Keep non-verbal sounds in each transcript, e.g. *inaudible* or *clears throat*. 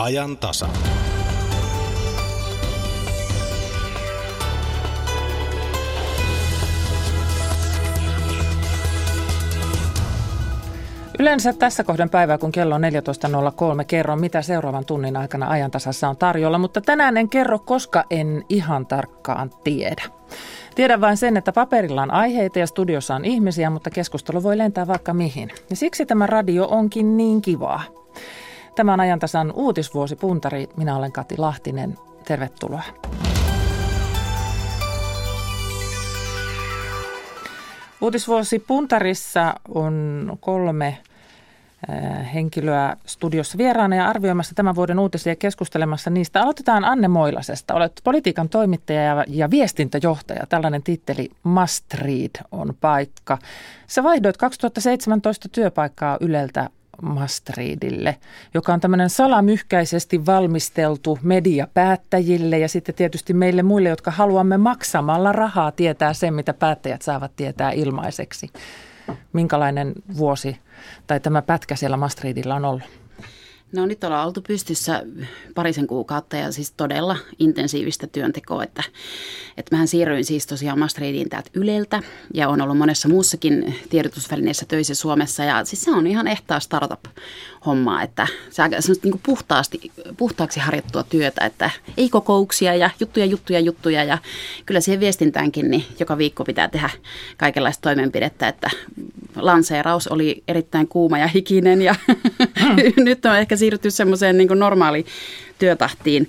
Ajan tasa. Yleensä tässä kohden päivää, kun kello on 14.03, kerron, mitä seuraavan tunnin aikana ajantasassa on tarjolla, mutta tänään en kerro, koska en ihan tarkkaan tiedä. Tiedän vain sen, että paperilla on aiheita ja studiossa on ihmisiä, mutta keskustelu voi lentää vaikka mihin. Ja siksi tämä radio onkin niin kivaa. Tämä on ajantasan uutisvuosi Puntari. Minä olen Kati Lahtinen. Tervetuloa. Uutisvuosi Puntarissa on kolme henkilöä studiossa vieraana ja arvioimassa tämän vuoden uutisia ja keskustelemassa niistä. Aloitetaan Anne Moilasesta. Olet politiikan toimittaja ja, ja viestintäjohtaja. Tällainen titteli Must Read on paikka. Sä vaihdoit 2017 työpaikkaa Yleltä Mastreedille, joka on tämmöinen salamyhkäisesti valmisteltu media päättäjille ja sitten tietysti meille muille, jotka haluamme maksamalla rahaa tietää sen, mitä päättäjät saavat tietää ilmaiseksi. Minkälainen vuosi tai tämä pätkä siellä Mastreedilla on ollut? No nyt ollaan oltu pystyssä parisen kuukautta ja siis todella intensiivistä työntekoa, että, että mähän siirryin siis tosiaan Mastreediin täältä Yleltä ja on ollut monessa muussakin tiedotusvälineessä töissä Suomessa ja siis se on ihan ehtaa startup-hommaa, että se on niin puhtaasti, puhtaaksi harjoittua työtä, että ei kokouksia ja juttuja, juttuja, juttuja ja kyllä siihen viestintäänkin niin joka viikko pitää tehdä kaikenlaista toimenpidettä, että lanseeraus oli erittäin kuuma ja hikinen ja *laughs* hmm. nyt on ehkä siirrytty semmoiseen niin normaali työtahtiin.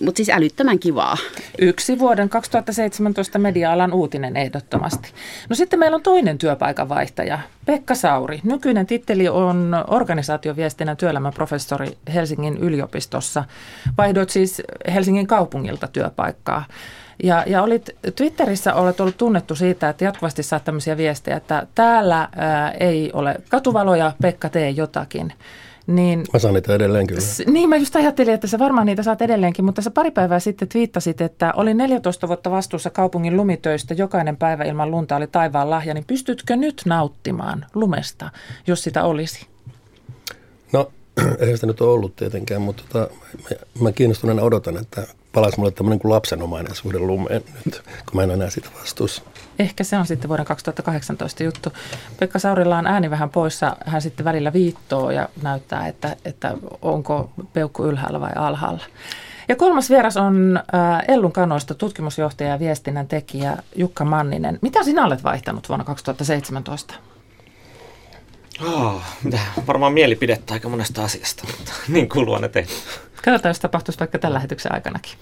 Mutta siis älyttömän kivaa. Yksi vuoden 2017 media-alan uutinen ehdottomasti. No sitten meillä on toinen työpaikan vaihtaja, Pekka Sauri. Nykyinen titteli on organisaatioviestinnän työelämäprofessori Helsingin yliopistossa. Vaihdoit siis Helsingin kaupungilta työpaikkaa. Ja, ja olit, Twitterissä olet ollut tunnettu siitä, että jatkuvasti saat tämmöisiä viestejä, että täällä ää, ei ole katuvaloja, Pekka tee jotakin. Niin, mä saan niitä edelleen kyllä. S- niin, mä just ajattelin, että sä varmaan niitä saat edelleenkin, mutta sä pari päivää sitten twiittasit, että oli 14 vuotta vastuussa kaupungin lumitöistä, jokainen päivä ilman lunta oli taivaan lahja, niin pystytkö nyt nauttimaan lumesta, jos sitä olisi? No, *clears throat* eihän sitä nyt ole ollut tietenkään, mutta tota, mä, mä kiinnostuneena odotan, että palaisi mulle tämmöinen kuin lapsenomainen suhde lumeen nyt, kun mä en enää siitä vastuussa. Ehkä se on sitten vuoden 2018 juttu. Pekka Saurilla on ääni vähän poissa. Hän sitten välillä viittoo ja näyttää, että, että onko peukku ylhäällä vai alhaalla. Ja kolmas vieras on äh, Ellun kanoista tutkimusjohtaja ja viestinnän tekijä Jukka Manninen. Mitä sinä olet vaihtanut vuonna 2017? Oh, varmaan mielipidettä aika monesta asiasta, mutta *laughs* niin kuuluu ne tehdä. Katsotaan, jos tapahtuisi vaikka tämän lähetyksen aikanakin.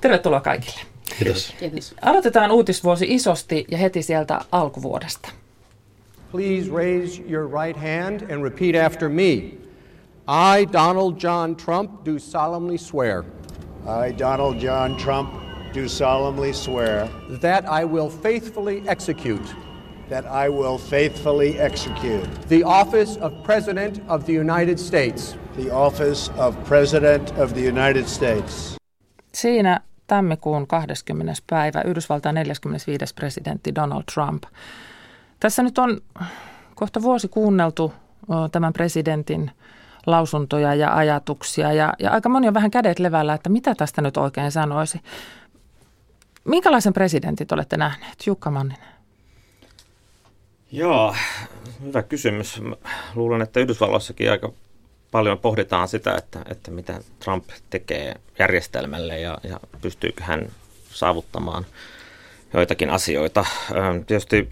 Tervetuloa kaikille. Kiitos. Kiitos. Aloitetaan uutisvuosi isosti ja heti sieltä alkuvuodesta. Please raise your right hand and repeat after me. I, Donald John Trump, do solemnly swear. I, Donald John Trump, do solemnly swear. That I will faithfully execute. That I will faithfully execute. The office of President of the United States. The office of President of the United States. Siinä tammikuun 20. päivä Yhdysvaltain 45. presidentti Donald Trump. Tässä nyt on kohta vuosi kuunneltu tämän presidentin lausuntoja ja ajatuksia ja, ja aika moni on vähän kädet levällä, että mitä tästä nyt oikein sanoisi. Minkälaisen presidentit olette nähneet? Jukka Manninen. Joo, hyvä kysymys. luulen, että Yhdysvalloissakin aika paljon pohditaan sitä, että, että mitä Trump tekee järjestelmälle ja, ja pystyykö hän saavuttamaan joitakin asioita. Tietysti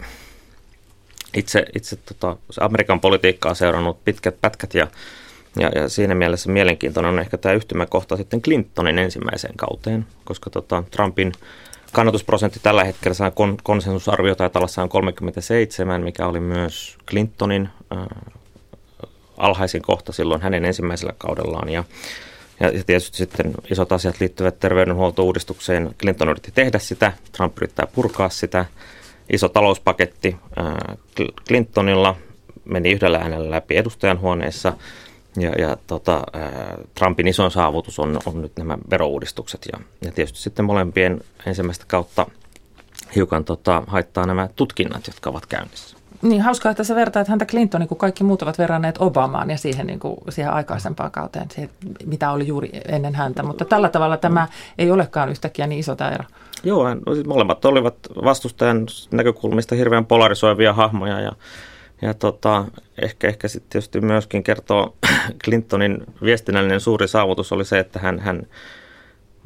itse, itse tota, Amerikan politiikkaa seurannut pitkät pätkät ja, ja, ja siinä mielessä mielenkiintoinen on ehkä tämä yhtymäkohta sitten Clintonin ensimmäiseen kauteen, koska tota, Trumpin kannatusprosentti tällä hetkellä saa kon, konsensusarvio tai on 37, mikä oli myös Clintonin äh, alhaisin kohta silloin hänen ensimmäisellä kaudellaan. Ja, ja, tietysti sitten isot asiat liittyvät terveydenhuoltouudistukseen. Clinton yritti tehdä sitä, Trump yrittää purkaa sitä. Iso talouspaketti äh, Clintonilla meni yhdellä äänellä läpi edustajanhuoneessa. Ja, ja tota, Trumpin isoin saavutus on, on nyt nämä verouudistukset. Ja, ja tietysti sitten molempien ensimmäistä kautta hiukan tota, haittaa nämä tutkinnat, jotka ovat käynnissä. Niin, hauskaa, että sä vertaat häntä Clintonin, kun kaikki muut ovat verranneet Obamaan ja siihen, niin kuin, siihen aikaisempaan kauteen, siihen, mitä oli juuri ennen häntä. Mutta tällä tavalla tämä ei olekaan yhtäkkiä niin iso tämä ero. Joo, molemmat olivat vastustajan näkökulmista hirveän polarisoivia hahmoja ja ja tota, ehkä, ehkä sitten tietysti myöskin kertoo *clears throat* Clintonin viestinnällinen suuri saavutus oli se, että hän, hän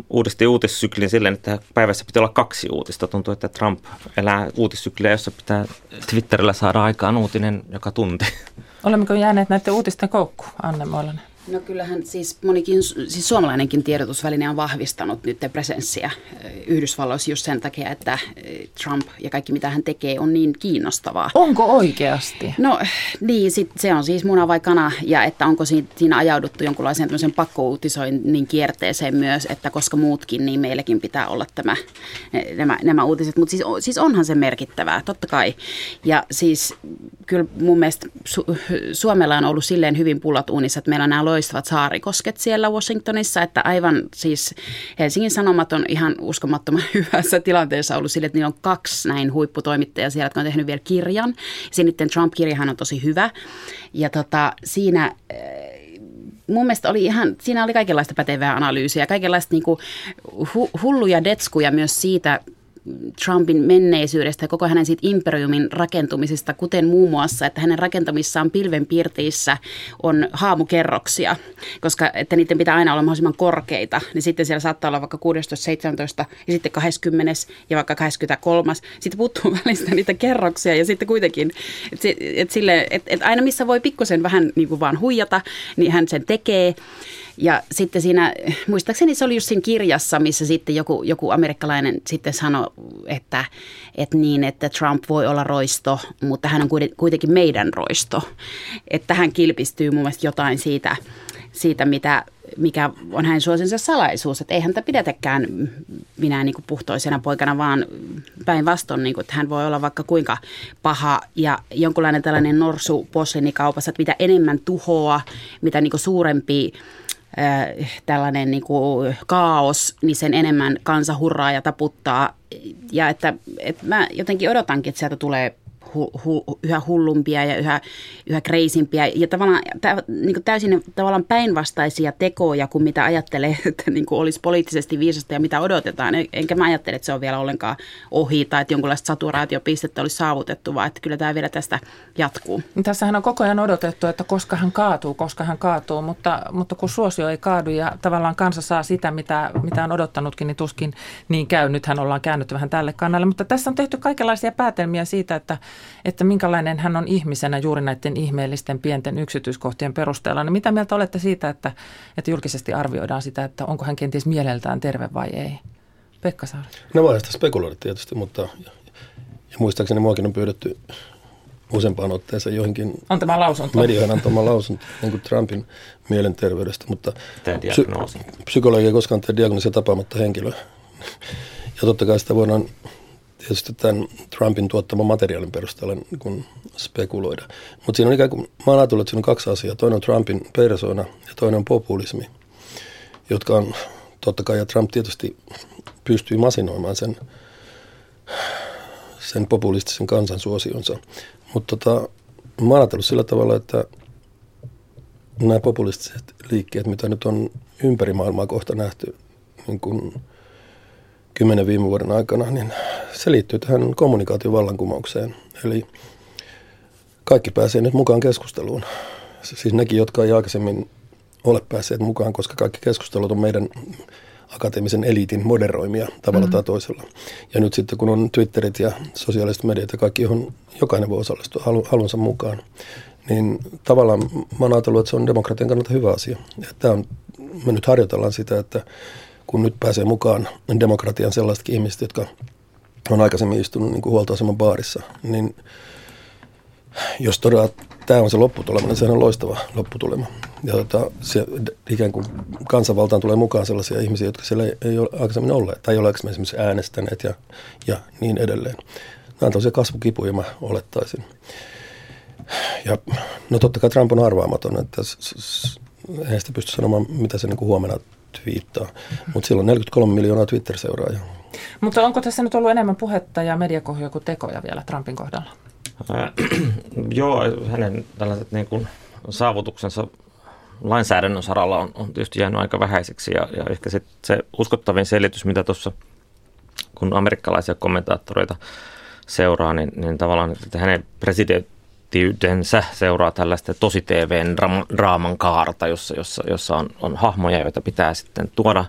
uudisti uutissyklin silleen, että päivässä pitää olla kaksi uutista. Tuntuu, että Trump elää uutissykliä, jossa pitää Twitterillä saada aikaan uutinen joka tunti. Olemmeko jääneet näiden uutisten koukkuun, Anne Moilanen? No kyllähän siis monikin, siis suomalainenkin tiedotusväline on vahvistanut nyt presenssiä Yhdysvalloissa just sen takia, että Trump ja kaikki mitä hän tekee on niin kiinnostavaa. Onko oikeasti? No niin, sit se on siis muna vai kana ja että onko siinä ajauduttu jonkunlaiseen tämmöisen pakkouutisoinnin kierteeseen myös, että koska muutkin, niin meilläkin pitää olla tämä, nämä, nämä uutiset. Mutta siis, siis onhan se merkittävää, totta kai. Ja siis kyllä mun mielestä Su- Suomella on ollut silleen hyvin pullat uunissa, että meillä on nämä loistavat saarikosket siellä Washingtonissa, että aivan siis Helsingin Sanomat on ihan uskomattoman *laughs* hyvässä tilanteessa ollut sille, että niillä on kaksi näin huipputoimittajaa siellä, jotka on tehnyt vielä kirjan. Nyt Trump-kirjahan on tosi hyvä. Ja tota, siinä eh, mun mielestä oli ihan, siinä oli kaikenlaista pätevää analyysiä, kaikenlaista niin kuin hulluja detskuja myös siitä, Trumpin menneisyydestä ja koko hänen siitä imperiumin rakentumisesta, kuten muun muassa, että hänen rakentamissaan pilvenpiirteissä on haamukerroksia, koska että niiden pitää aina olla mahdollisimman korkeita, niin sitten siellä saattaa olla vaikka 16, 17 ja sitten 20 ja vaikka 23. Sitten puuttuu *laughs* välistä niitä kerroksia ja sitten kuitenkin, että et sille, et, et aina missä voi pikkusen vähän niin kuin vaan huijata, niin hän sen tekee. Ja sitten siinä, muistaakseni se oli just siinä kirjassa, missä sitten joku, joku amerikkalainen sitten sanoi, että, että niin, että Trump voi olla roisto, mutta hän on kuitenkin meidän roisto. Että hän kilpistyy mun mielestä jotain siitä, siitä mitä, mikä on hänen suosinsa salaisuus. Että ei häntä pidetäkään minä niin kuin puhtoisena poikana, vaan päinvastoin, niin että hän voi olla vaikka kuinka paha ja jonkunlainen tällainen norsu kaupassa, että mitä enemmän tuhoa, mitä niin kuin suurempi tällainen niin kuin kaos, niin sen enemmän kansa hurraa ja taputtaa. Ja että, että mä jotenkin odotankin, että sieltä tulee hu, hu, yhä hullumpia ja yhä, yhä kreisimpiä ja tavallaan tä, niin täysin tavallaan päinvastaisia tekoja kuin mitä ajattelee, *laughs* että niin kuin olisi poliittisesti viisasta ja mitä odotetaan. Enkä mä ajattele, että se on vielä ollenkaan ohi tai että jonkunlaista saturaatiopistettä olisi saavutettu, vaan että kyllä tämä vielä tästä jatkuu. Niin tässähän on koko ajan odotettu, että koska hän kaatuu, koska hän kaatuu, mutta, mutta kun suosio ei kaadu ja tavallaan kansa saa sitä, mitä, mitä on odottanutkin, niin tuskin niin käy. Nythän ollaan käännytty vähän tälle kannalle, mutta tässä on tehty kaikenlaisia päätelmiä siitä, että että minkälainen hän on ihmisenä juuri näiden ihmeellisten pienten yksityiskohtien perusteella. Niin mitä mieltä olette siitä, että, että julkisesti arvioidaan sitä, että onko hän kenties mieleltään terve vai ei? Pekka Saari. No voi sitä spekuloida tietysti, mutta ja, ja muistaakseni muakin on pyydetty useampaan otteeseen joihinkin on tämä lausunto. medioihin antama lausunto niin kuin Trumpin mielenterveydestä, mutta psy- psykologi ei koskaan tee diagnoosia tapaamatta henkilöä. Ja totta kai sitä voidaan tietysti tämän Trumpin tuottaman materiaalin perusteella niin spekuloida. Mutta siinä on ikään kuin, mä että siinä on kaksi asiaa. Toinen on Trumpin persona ja toinen on populismi, jotka on totta kai, ja Trump tietysti pystyy masinoimaan sen, sen populistisen kansansuosionsa. Mutta tota, mä ajatellut sillä tavalla, että nämä populistiset liikkeet, mitä nyt on ympäri maailmaa kohta nähty, niin kuin kymmenen viime vuoden aikana, niin se liittyy tähän kommunikaation vallankumoukseen. Eli kaikki pääsee nyt mukaan keskusteluun. Siis nekin, jotka ei aikaisemmin ole päässeet mukaan, koska kaikki keskustelut on meidän akateemisen eliitin moderoimia tavalla mm-hmm. tai toisella. Ja nyt sitten kun on Twitterit ja sosiaaliset mediat ja kaikki, johon jokainen voi osallistua halu, halunsa mukaan, niin tavallaan mä oon ajatellut, että se on demokratian kannalta hyvä asia. Ja tämä on, me nyt harjoitellaan sitä, että kun nyt pääsee mukaan demokratian sellaisetkin ihmiset, jotka on aikaisemmin istunut niin kuin huoltoaseman baarissa, niin jos todella tämä on se lopputulema, niin sehän on loistava lopputulema. Ja tota, se, ikään kuin kansanvaltaan tulee mukaan sellaisia ihmisiä, jotka siellä ei, ei ole aikaisemmin olleet, tai ei ole esimerkiksi äänestäneet ja, ja niin edelleen. Nämä on tosiaan kasvukipuja, mä olettaisin. Ja no totta kai Trump on arvaamaton, että eihän sitä pysty sanomaan, mitä se niin kuin huomenna twiittaa. Mutta sillä on 43 miljoonaa Twitter-seuraajaa. Mutta onko tässä nyt ollut enemmän puhetta ja mediakohjaa kuin tekoja vielä Trumpin kohdalla? Äh, *clears throat* joo, hänen tällaiset niin kuin saavutuksensa lainsäädännön saralla on, on tietysti jäänyt aika vähäiseksi ja, ja ehkä sit se uskottavin selitys, mitä tuossa kun amerikkalaisia kommentaattoreita seuraa, niin, niin tavallaan että hänen presidenttiytensä seuraa tällaista tosi TVn draaman kaarta, jossa, jossa, jossa on, on hahmoja, joita pitää sitten tuoda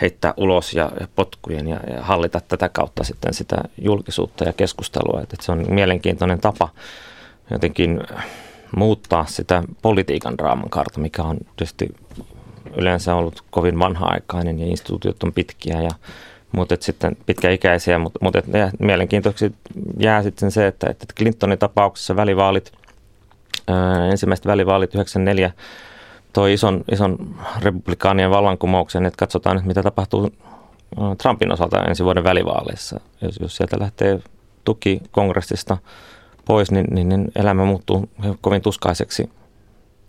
heittää ulos ja, ja potkujen ja, ja hallita tätä kautta sitten sitä julkisuutta ja keskustelua. Että, että se on mielenkiintoinen tapa jotenkin muuttaa sitä politiikan draaman kaarta, mikä on tietysti yleensä ollut kovin vanha-aikainen ja instituutiot on pitkiä ja mutta sitten pitkäikäisiä, mutta, mutta mielenkiintoiseksi jää sitten se, että, että Clintonin tapauksessa välivaalit, ää, ensimmäiset välivaalit 94 toi ison, ison republikaanien vallankumouksen, että katsotaan nyt mitä tapahtuu Trumpin osalta ensi vuoden välivaaleissa. Jos, jos sieltä lähtee tuki kongressista pois, niin, niin, niin elämä muuttuu kovin tuskaiseksi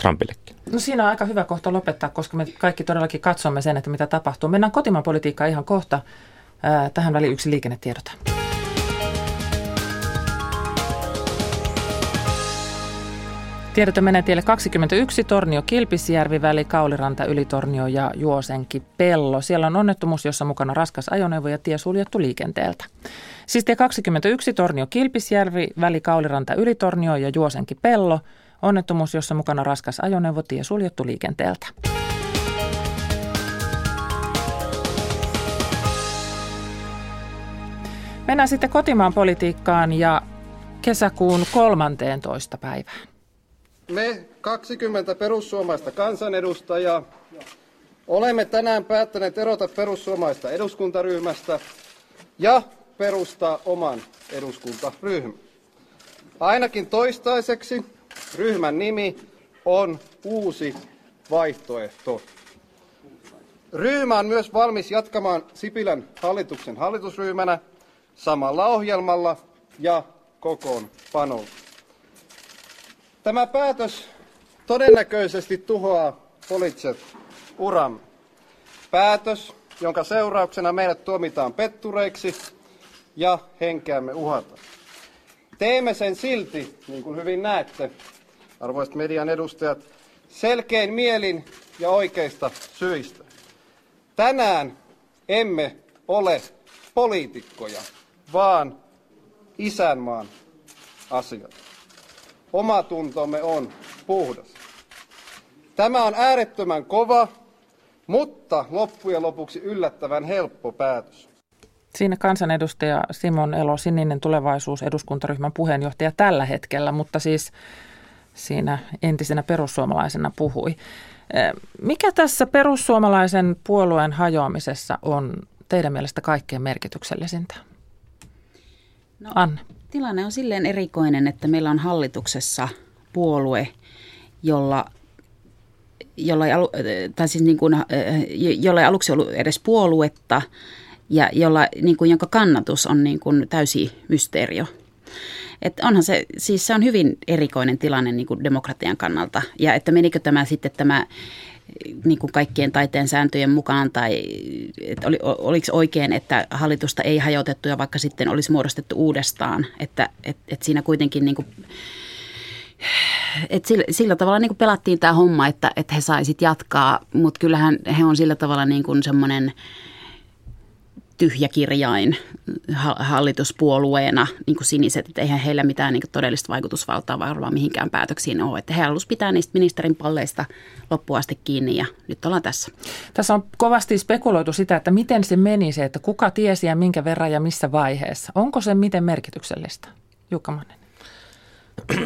Trumpillekin. No siinä on aika hyvä kohta lopettaa, koska me kaikki todellakin katsomme sen, että mitä tapahtuu. Mennään kotimaan politiikkaan ihan kohta. Tähän väliin yksi liikennetiedota. Tiedote menee tielle 21, Tornio Kilpisjärvi, väli Kauliranta, Ylitornio ja Juosenki Pello. Siellä on onnettomuus, jossa mukana raskas ajoneuvo ja tie suljettu liikenteeltä. Siis tie 21, Tornio Kilpisjärvi, väli Kauliranta, Ylitornio ja Juosenki Pello. Onnettomuus, jossa mukana raskas ajoneuvo, tie suljettu liikenteeltä. Mennään sitten kotimaan politiikkaan ja kesäkuun 13. päivään. Me 20 perussuomaista kansanedustajaa olemme tänään päättäneet erota perussuomaista eduskuntaryhmästä ja perustaa oman eduskuntaryhmän. Ainakin toistaiseksi ryhmän nimi on Uusi vaihtoehto. Ryhmä on myös valmis jatkamaan Sipilän hallituksen hallitusryhmänä samalla ohjelmalla ja kokoonpanolla. Tämä päätös todennäköisesti tuhoaa poliittiset uramme. Päätös, jonka seurauksena meidät tuomitaan pettureiksi ja henkeämme uhata. Teemme sen silti, niin kuin hyvin näette, arvoisat median edustajat, selkein mielin ja oikeista syistä. Tänään emme ole poliitikkoja, vaan isänmaan asiat. Omatuntomme on puhdas. Tämä on äärettömän kova, mutta loppujen lopuksi yllättävän helppo päätös. Siinä kansanedustaja Simon Elo, Sininen tulevaisuus, eduskuntaryhmän puheenjohtaja tällä hetkellä, mutta siis siinä entisenä perussuomalaisena puhui. Eh, mikä tässä perussuomalaisen puolueen hajoamisessa on teidän mielestä kaikkein merkityksellisintä? No, Anne. Tilanne on silleen erikoinen, että meillä on hallituksessa puolue, jolla jolla ei, alu, tai siis niin kuin, jolla ei aluksi ollut edes puoluetta ja jolla, niin kuin, jonka kannatus on niin kuin täysi mysteerio. Et onhan se, siis se on hyvin erikoinen tilanne niin kuin demokratian kannalta. Ja että menikö tämä sitten tämä niin kuin kaikkien taiteen sääntöjen mukaan tai että oli, oliko oikein, että hallitusta ei hajotettu ja vaikka sitten olisi muodostettu uudestaan, että et, et siinä kuitenkin niin kuin, et sillä, sillä tavalla niin kuin pelattiin tämä homma, että, että he saisit jatkaa, mutta kyllähän he on sillä tavalla niin semmoinen – tyhjäkirjain hallituspuolueena niin kuin siniset, että eihän heillä mitään niin kuin todellista vaikutusvaltaa varmaan mihinkään päätöksiin ole. Että he halusivat pitää niistä ministerin palleista loppuun asti kiinni ja nyt ollaan tässä. Tässä on kovasti spekuloitu sitä, että miten se meni se, että kuka tiesi ja minkä verran ja missä vaiheessa. Onko se miten merkityksellistä? Jukka Mannen.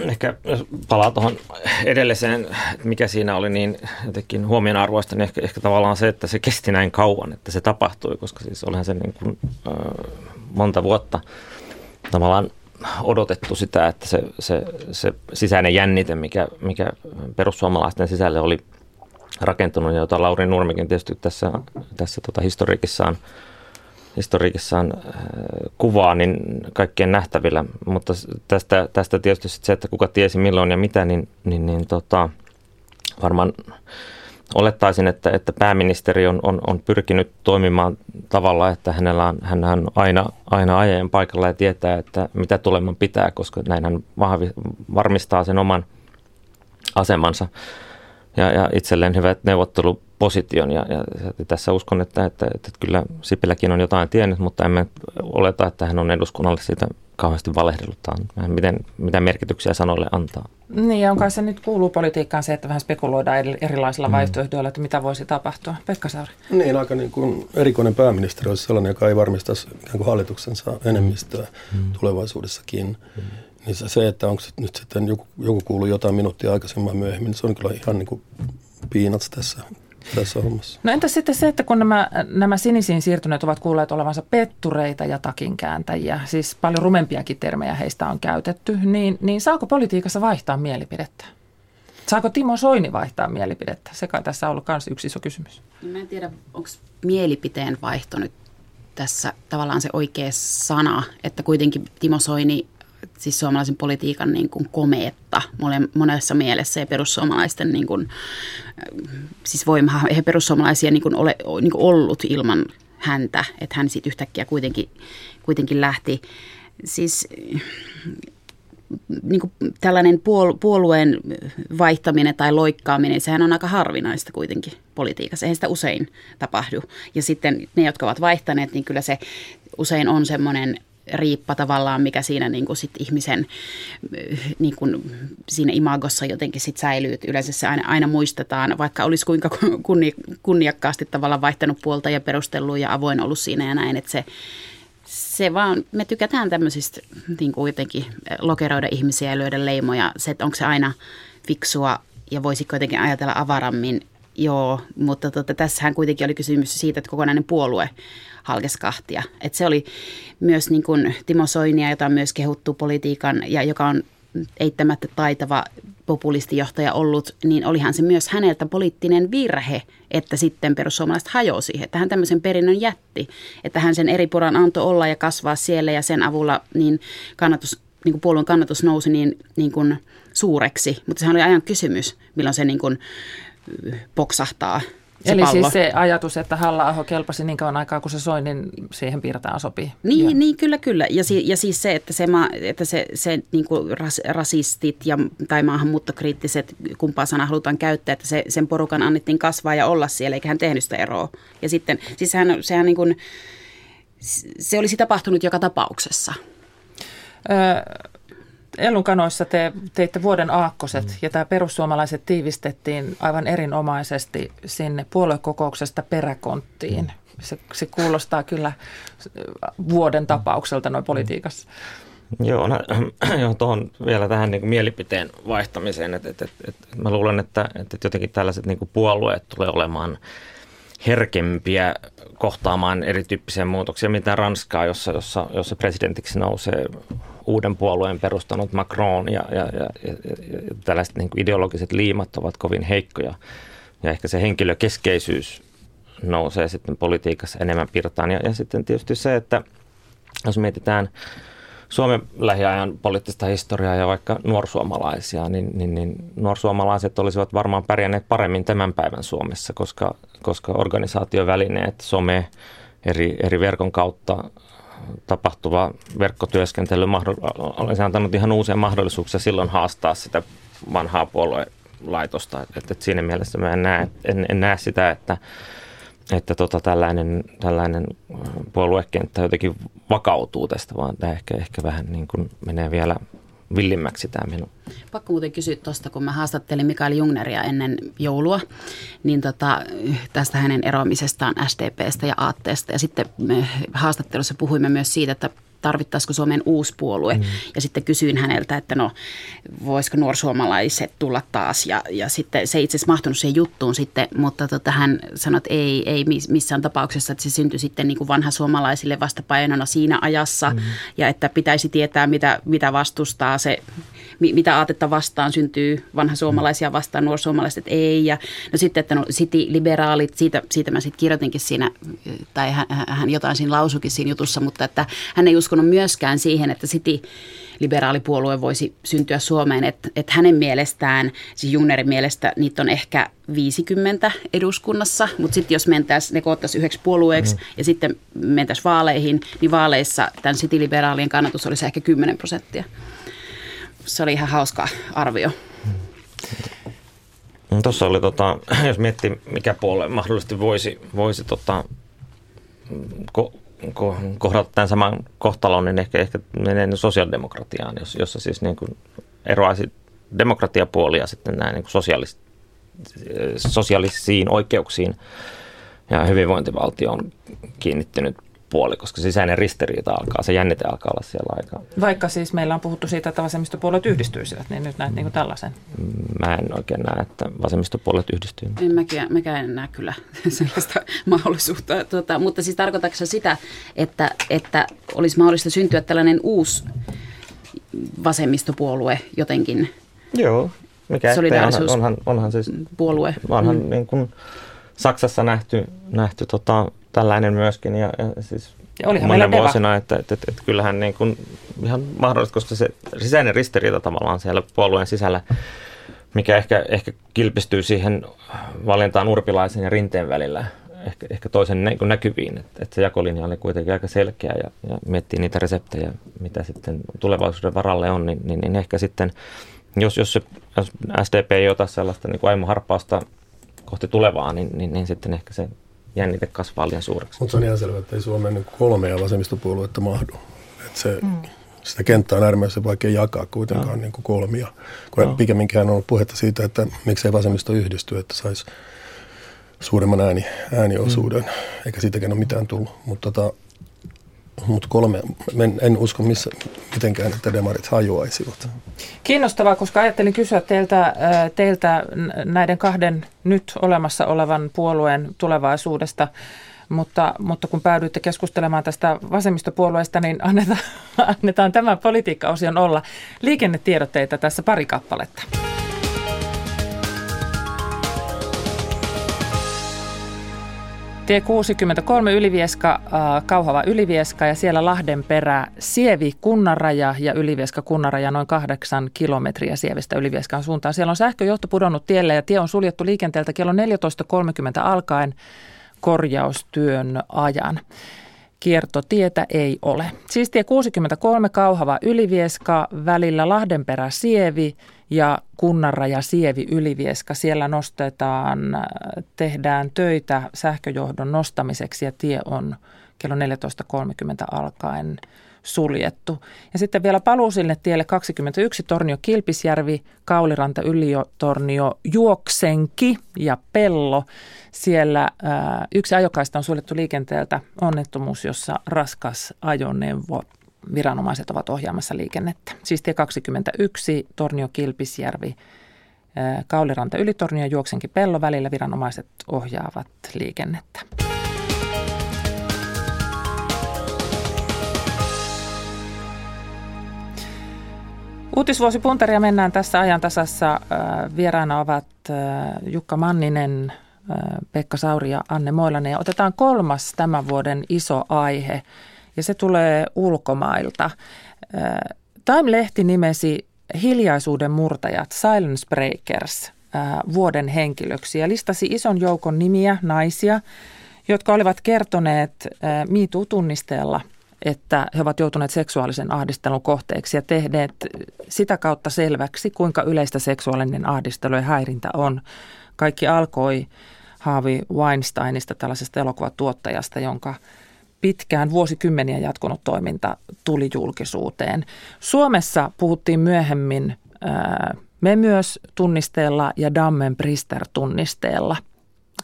Ehkä jos palaa tuohon edelliseen, mikä siinä oli niin jotenkin huomionarvoista, niin ehkä, ehkä tavallaan se, että se kesti näin kauan, että se tapahtui, koska siis olihan se niin kuin, äh, monta vuotta tavallaan odotettu sitä, että se, se, se sisäinen jännite, mikä, mikä perussuomalaisten sisälle oli rakentunut jota Lauri Nurmikin tietysti tässä, tässä tota historiikissaan historiikissaan äh, kuvaa, niin kaikkien nähtävillä. Mutta tästä, tästä tietysti se, että kuka tiesi milloin ja mitä, niin, niin, niin tota, varmaan olettaisin, että, että pääministeri on, on, on pyrkinyt toimimaan tavalla, että hänellä on, hän on aina, aina ajan paikalla ja tietää, että mitä tuleman pitää, koska näin hän vahvi, varmistaa sen oman asemansa ja, ja itselleen hyvät neuvotteluposition. Ja, ja, ja tässä uskon, että, että, että kyllä Sipiläkin on jotain tiennyt, mutta emme oleta, että hän on eduskunnalle siitä kauheasti valehdellut. Miten, mitä merkityksiä sanoille antaa. Niin, ja onko se nyt kuuluu politiikkaan se, että vähän spekuloidaan erilaisilla mm. vaihtoehdoilla, että mitä voisi tapahtua? Pekka Sauri. Niin, aika niin kuin erikoinen pääministeri olisi sellainen, joka ei varmistaisi ikään kuin hallituksensa enemmistöä mm. tulevaisuudessakin. Mm. Niin se, että onko nyt sitten joku, joku kuuluu jotain minuuttia aikaisemmin myöhemmin, niin se on kyllä ihan niin kuin tässä tässä hommassa. No entä sitten se, että kun nämä, nämä sinisiin siirtyneet ovat kuulleet olevansa pettureita ja takinkääntäjiä, siis paljon rumempiakin termejä heistä on käytetty, niin, niin saako politiikassa vaihtaa mielipidettä? Saako Timo Soini vaihtaa mielipidettä? Se kai tässä on ollut myös yksi iso kysymys. Mä en tiedä, onko mielipiteen vaihto nyt tässä tavallaan se oikea sana, että kuitenkin Timo Soini siis suomalaisen politiikan niin kuin komeetta monessa mielessä ja perussuomalaisten niin kuin, siis voima, he perussuomalaisia niin kuin ole niin kuin ollut ilman häntä, että hän sitten yhtäkkiä kuitenkin, kuitenkin lähti. Siis niin kuin tällainen puolueen vaihtaminen tai loikkaaminen, sehän on aika harvinaista kuitenkin politiikassa. Eihän sitä usein tapahdu. Ja sitten ne, jotka ovat vaihtaneet, niin kyllä se usein on semmoinen riippa tavallaan, mikä siinä niin kuin sit ihmisen niin kuin siinä imagossa jotenkin sit säilyy. Yleensä se aina, aina muistetaan, vaikka olisi kuinka kunni, kunniakkaasti tavallaan vaihtanut puolta ja perustellut ja avoin ollut siinä ja näin, että se, se vaan, me tykätään tämmöisistä niin kuin jotenkin lokeroida ihmisiä ja lyödä leimoja. Se, että onko se aina fiksua ja voisiko jotenkin ajatella avarammin, joo, mutta tota, tässähän kuitenkin oli kysymys siitä, että kokonainen puolue halkesi kahtia. Et se oli myös niin kuin Timo Soinia, jota on myös kehuttu politiikan ja joka on eittämättä taitava populistijohtaja ollut, niin olihan se myös häneltä poliittinen virhe, että sitten perussuomalaiset hajosi. Että hän tämmöisen perinnön jätti, että hän sen eri puran antoi olla ja kasvaa siellä ja sen avulla niin kannatus, niin kuin puolueen kannatus nousi niin, niin kuin suureksi. Mutta sehän oli ajan kysymys, milloin se niin kuin poksahtaa se Eli pallo. siis se ajatus, että halla kelpasi niin kauan aikaa, kun se soi, niin siihen piirtaan sopii. Niin, ja. niin kyllä, kyllä. Ja, si, ja siis se, että se, ma, että se, se niin kuin ras, rasistit ja, tai maahanmuuttokriittiset, kumpaa sanaa halutaan käyttää, että se, sen porukan annettiin kasvaa ja olla siellä, eikä hän tehnyt sitä eroa. Ja sitten, siis sehän, sehän niin kuin, se olisi tapahtunut joka tapauksessa. Öö, Ellunkanoissa te teitte vuoden aakkoset mm. ja tämä perussuomalaiset tiivistettiin aivan erinomaisesti sinne puoluekokouksesta peräkonttiin. Mm. Se, se kuulostaa kyllä vuoden tapaukselta noin politiikassa. Joo, no, *clears throat* joo tuohon vielä tähän niin mielipiteen vaihtamiseen, että et, et, et, mä luulen, että et, jotenkin tällaiset niin puolueet tulee olemaan herkempiä kohtaamaan erityyppisiä muutoksia, mitä Ranskaa, jossa, jossa, jossa presidentiksi nousee uuden puolueen perustanut Macron ja, ja, ja, ja, ja tällaiset niin ideologiset liimat ovat kovin heikkoja. Ja ehkä se henkilökeskeisyys nousee sitten politiikassa enemmän pirtaan. Ja, ja sitten tietysti se, että jos mietitään Suomen lähiajan poliittista historiaa ja vaikka nuorsuomalaisia, niin, niin, niin nuorsuomalaiset olisivat varmaan pärjänneet paremmin tämän päivän Suomessa, koska, koska organisaatiovälineet, some, eri, eri verkon kautta tapahtuva verkkotyöskentely olisi antanut ihan uusia mahdollisuuksia silloin haastaa sitä vanhaa puoluelaitosta. Et, et siinä mielessä mä en näe, en, en näe sitä, että, että tota, tällainen, tällainen puoluekenttä jotenkin vakautuu tästä, vaan tämä ehkä, ehkä vähän niin kuin menee vielä villimmäksi tämä minun. Pakko muuten kysyä tuosta, kun mä haastattelin Mikael Jungneria ennen joulua, niin tota, tästä hänen eroamisestaan SDPstä ja Aatteesta. Ja sitten me haastattelussa puhuimme myös siitä, että tarvittaisiko Suomen uusi puolue. Mm. Ja sitten kysyin häneltä, että no voisiko nuorsuomalaiset tulla taas. Ja, ja sitten se itse asiassa mahtunut siihen juttuun sitten, mutta tota, hän sanoi, että ei, ei missään tapauksessa, että se syntyi sitten niin kuin vanha suomalaisille vastapainona siinä ajassa. Mm. Ja että pitäisi tietää, mitä, mitä vastustaa se mitä aatetta vastaan syntyy vanha suomalaisia vastaan, nuorsuomalaiset ei. Ja, no sitten, että no city-liberaalit, siitä, siitä mä sitten kirjoitinkin siinä, tai hän, hän jotain siinä lausukin siinä jutussa, mutta että hän ei uskonut myöskään siihen, että city liberaalipuolue voisi syntyä Suomeen. Että et hänen mielestään, siis Junnerin mielestä, niitä on ehkä 50 eduskunnassa, mutta sitten jos mentäisiin, ne koottaisiin yhdeksi puolueeksi mm. ja sitten mentäisiin vaaleihin, niin vaaleissa tämän city-liberaalien kannatus olisi ehkä 10 prosenttia. Se oli ihan hauska arvio. No, Tuossa oli, tota, *clears throat* jos miettii, mikä puolue mahdollisesti voisi, voisi tota, ko, ko, kohdata tämän saman kohtalon, niin ehkä, ehkä menee sosiaalidemokratiaan, jossa siis niin kuin eroaisi demokratiapuoli ja sitten nämä niin sosiaalis, sosiaalisiin oikeuksiin. Ja hyvinvointivaltio on kiinnittynyt puoli, koska sisäinen ristiriita alkaa, se jännite alkaa olla siellä aika. Vaikka siis meillä on puhuttu siitä, että vasemmistopuolet yhdistyisivät, niin nyt näet niin kuin tällaisen. Mä en oikein näe, että vasemmistopuolet yhdistyy. En mäkään, mäkään en näe kyllä *laughs* sellaista mahdollisuutta. Tuota, mutta siis tarkoitatko se sitä, että, että olisi mahdollista syntyä tällainen uusi vasemmistopuolue jotenkin? Joo, mikä Solidaarisuus onhan, onhan siis puolue. Onhan mm. niin kuin Saksassa nähty, nähty tota, tällainen myöskin. Ja, ja siis ja olihan monen vuosina, että, että, että, että kyllähän niin kuin ihan mahdollista, koska se sisäinen ristiriita tavallaan siellä puolueen sisällä, mikä ehkä, ehkä kilpistyy siihen valintaan urpilaisen ja rinteen välillä, ehkä, ehkä toisen nä- näkyviin, että, että se jakolinja oli kuitenkin aika selkeä ja, ja miettii niitä reseptejä, mitä sitten tulevaisuuden varalle on, niin, niin, niin ehkä sitten, jos, jos, se, jos SDP ei ota sellaista niin kuin aimo harppausta kohti tulevaa, niin, niin, niin sitten ehkä se jännite kasvaa liian suureksi. Mutta se on ihan selvä, että ei Suomeen niin kolmea vasemmistopuoluetta mahdu. Että se, mm. Sitä kenttää on äärimmäisen vaikea jakaa kuitenkaan no. niin kuin kolmia. Kun no. pikemminkään on ollut puhetta siitä, että miksei vasemmisto yhdisty, että saisi suuremman ääni, ääniosuuden, mm. eikä siitäkään ole mitään tullut. Mutta tota, mutta kolme, en, en usko missä, mitenkään, että demarit hajoaisivat. Kiinnostavaa, koska ajattelin kysyä teiltä, teiltä näiden kahden nyt olemassa olevan puolueen tulevaisuudesta, mutta, mutta kun päädyitte keskustelemaan tästä vasemmistopuolueesta, niin *laughs* annetaan, annetaan tämän politiikka-osion olla. Liikennetiedotteita tässä pari kappaletta. Tie 63 Ylivieska, Kauhava Ylivieska ja siellä Lahdenperä, Sievi Kunnaraja ja Ylivieska Kunnaraja noin kahdeksan kilometriä Sievistä Ylivieskan suuntaan. Siellä on sähköjohto pudonnut tielle ja tie on suljettu liikenteeltä kello 14.30 alkaen korjaustyön ajan. Kiertotietä ei ole. Siis tie 63 Kauhava Ylivieska välillä Lahdenperä Sievi ja Kunnanraja Sievi Ylivieska. Siellä nostetaan, tehdään töitä sähköjohdon nostamiseksi ja tie on kello 14.30 alkaen suljettu. Ja sitten vielä paluusille tielle 21 Tornio Kilpisjärvi, Kauliranta Yliotornio Juoksenki ja Pello. Siellä ää, yksi ajokaista on suljettu liikenteeltä onnettomuus, jossa raskas ajoneuvo viranomaiset ovat ohjaamassa liikennettä. Siis tie 21, Tornio Kilpisjärvi, Kauliranta Ylitornio Juoksenki Pello välillä viranomaiset ohjaavat liikennettä. Uutisvuosi Puntaria mennään tässä ajan tasassa. Vieraana ovat Jukka Manninen, Pekka Sauri ja Anne Moilanen. Ja otetaan kolmas tämän vuoden iso aihe – ja se tulee ulkomailta. Time-lehti nimesi Hiljaisuuden murtajat, Silence Breakers, vuoden henkilöksi ja listasi ison joukon nimiä, naisia, jotka olivat kertoneet MeToo-tunnisteella, että he ovat joutuneet seksuaalisen ahdistelun kohteeksi ja tehneet sitä kautta selväksi, kuinka yleistä seksuaalinen ahdistelu ja häirintä on. Kaikki alkoi Haavi Weinsteinista, tällaisesta elokuvatuottajasta, jonka pitkään vuosikymmeniä jatkunut toiminta tuli julkisuuteen. Suomessa puhuttiin myöhemmin me myös tunnisteella ja Dammen Prister tunnisteella.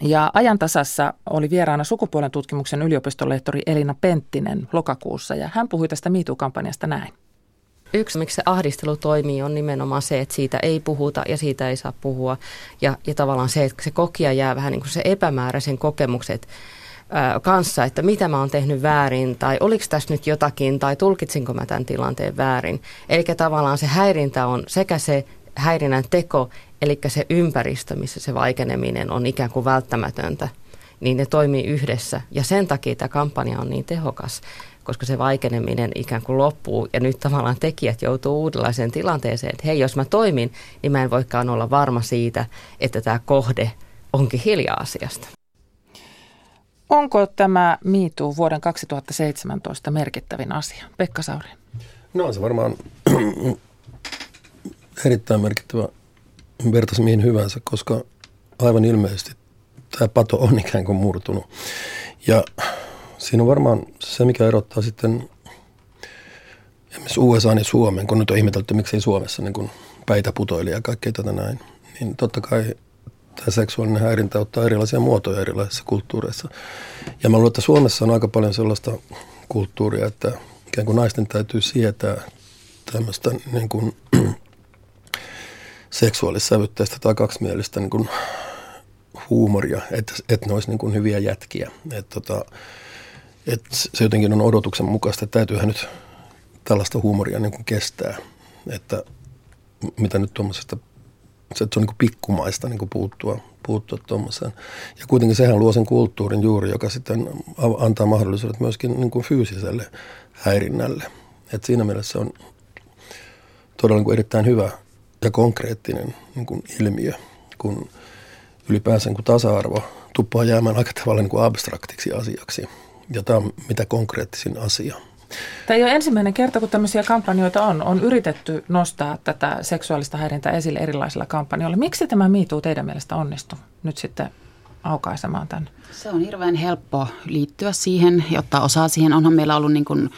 Ja ajantasassa oli vieraana sukupuolen tutkimuksen yliopistolehtori Elina Penttinen lokakuussa ja hän puhui tästä MeToo-kampanjasta näin. Yksi, miksi se ahdistelu toimii, on nimenomaan se, että siitä ei puhuta ja siitä ei saa puhua. Ja, ja tavallaan se, että se kokija jää vähän niin kuin se epämääräisen kokemuksen, että kanssa, että mitä mä oon tehnyt väärin tai oliko tässä nyt jotakin tai tulkitsinko mä tämän tilanteen väärin. Eli tavallaan se häirintä on sekä se häirinnän teko, eli se ympäristö, missä se vaikeneminen on ikään kuin välttämätöntä, niin ne toimii yhdessä. Ja sen takia tämä kampanja on niin tehokas, koska se vaikeneminen ikään kuin loppuu ja nyt tavallaan tekijät joutuu uudenlaiseen tilanteeseen, että hei, jos mä toimin, niin mä en voikaan olla varma siitä, että tämä kohde onkin hiljaa asiasta. Onko tämä miitu vuoden 2017 merkittävin asia? Pekka Sauri. No on se varmaan *clears throat* erittäin merkittävä vertaisi mihin hyvänsä, koska aivan ilmeisesti tämä pato on ikään kuin murtunut. Ja siinä on varmaan se, mikä erottaa sitten esimerkiksi USA ja Suomen, kun nyt on ihmetelty, miksei Suomessa niin päitä putoili ja kaikkea tätä näin. Niin totta kai tämä seksuaalinen häirintä ottaa erilaisia muotoja erilaisissa kulttuureissa. Ja mä luulen, että Suomessa on aika paljon sellaista kulttuuria, että ikään kuin naisten täytyy sietää tämmöistä niin kuin *clears throat* seksuaalissävytteistä tai kaksimielistä niin kuin huumoria, että, että ne olisi niin kuin hyviä jätkiä. Että tota, että se jotenkin on odotuksen mukaista, että täytyyhän nyt tällaista huumoria niin kuin kestää. Että mitä nyt tuommoisesta, se, että se on niin kuin pikkumaista niin kuin puuttua, puuttua tuommoiseen. Ja kuitenkin sehän luo sen kulttuurin juuri, joka sitten antaa mahdollisuudet myöskin niin kuin fyysiselle häirinnälle. että siinä mielessä on todella niin kuin erittäin hyvä ja konkreettinen niin kuin ilmiö, kun ylipäänsä kun tasa-arvo tuppaa jäämään aika tavalla niin kuin abstraktiksi asiaksi. Ja tämä on mitä konkreettisin asia. Tämä ei ole ensimmäinen kerta, kun tämmöisiä kampanjoita on. On yritetty nostaa tätä seksuaalista häirintää esille erilaisilla kampanjoilla. Miksi tämä miituu teidän mielestä onnistuu nyt sitten aukaisemaan tämän? Se on hirveän helppo liittyä siihen ja ottaa osaa siihen. Onhan meillä ollut niin kuin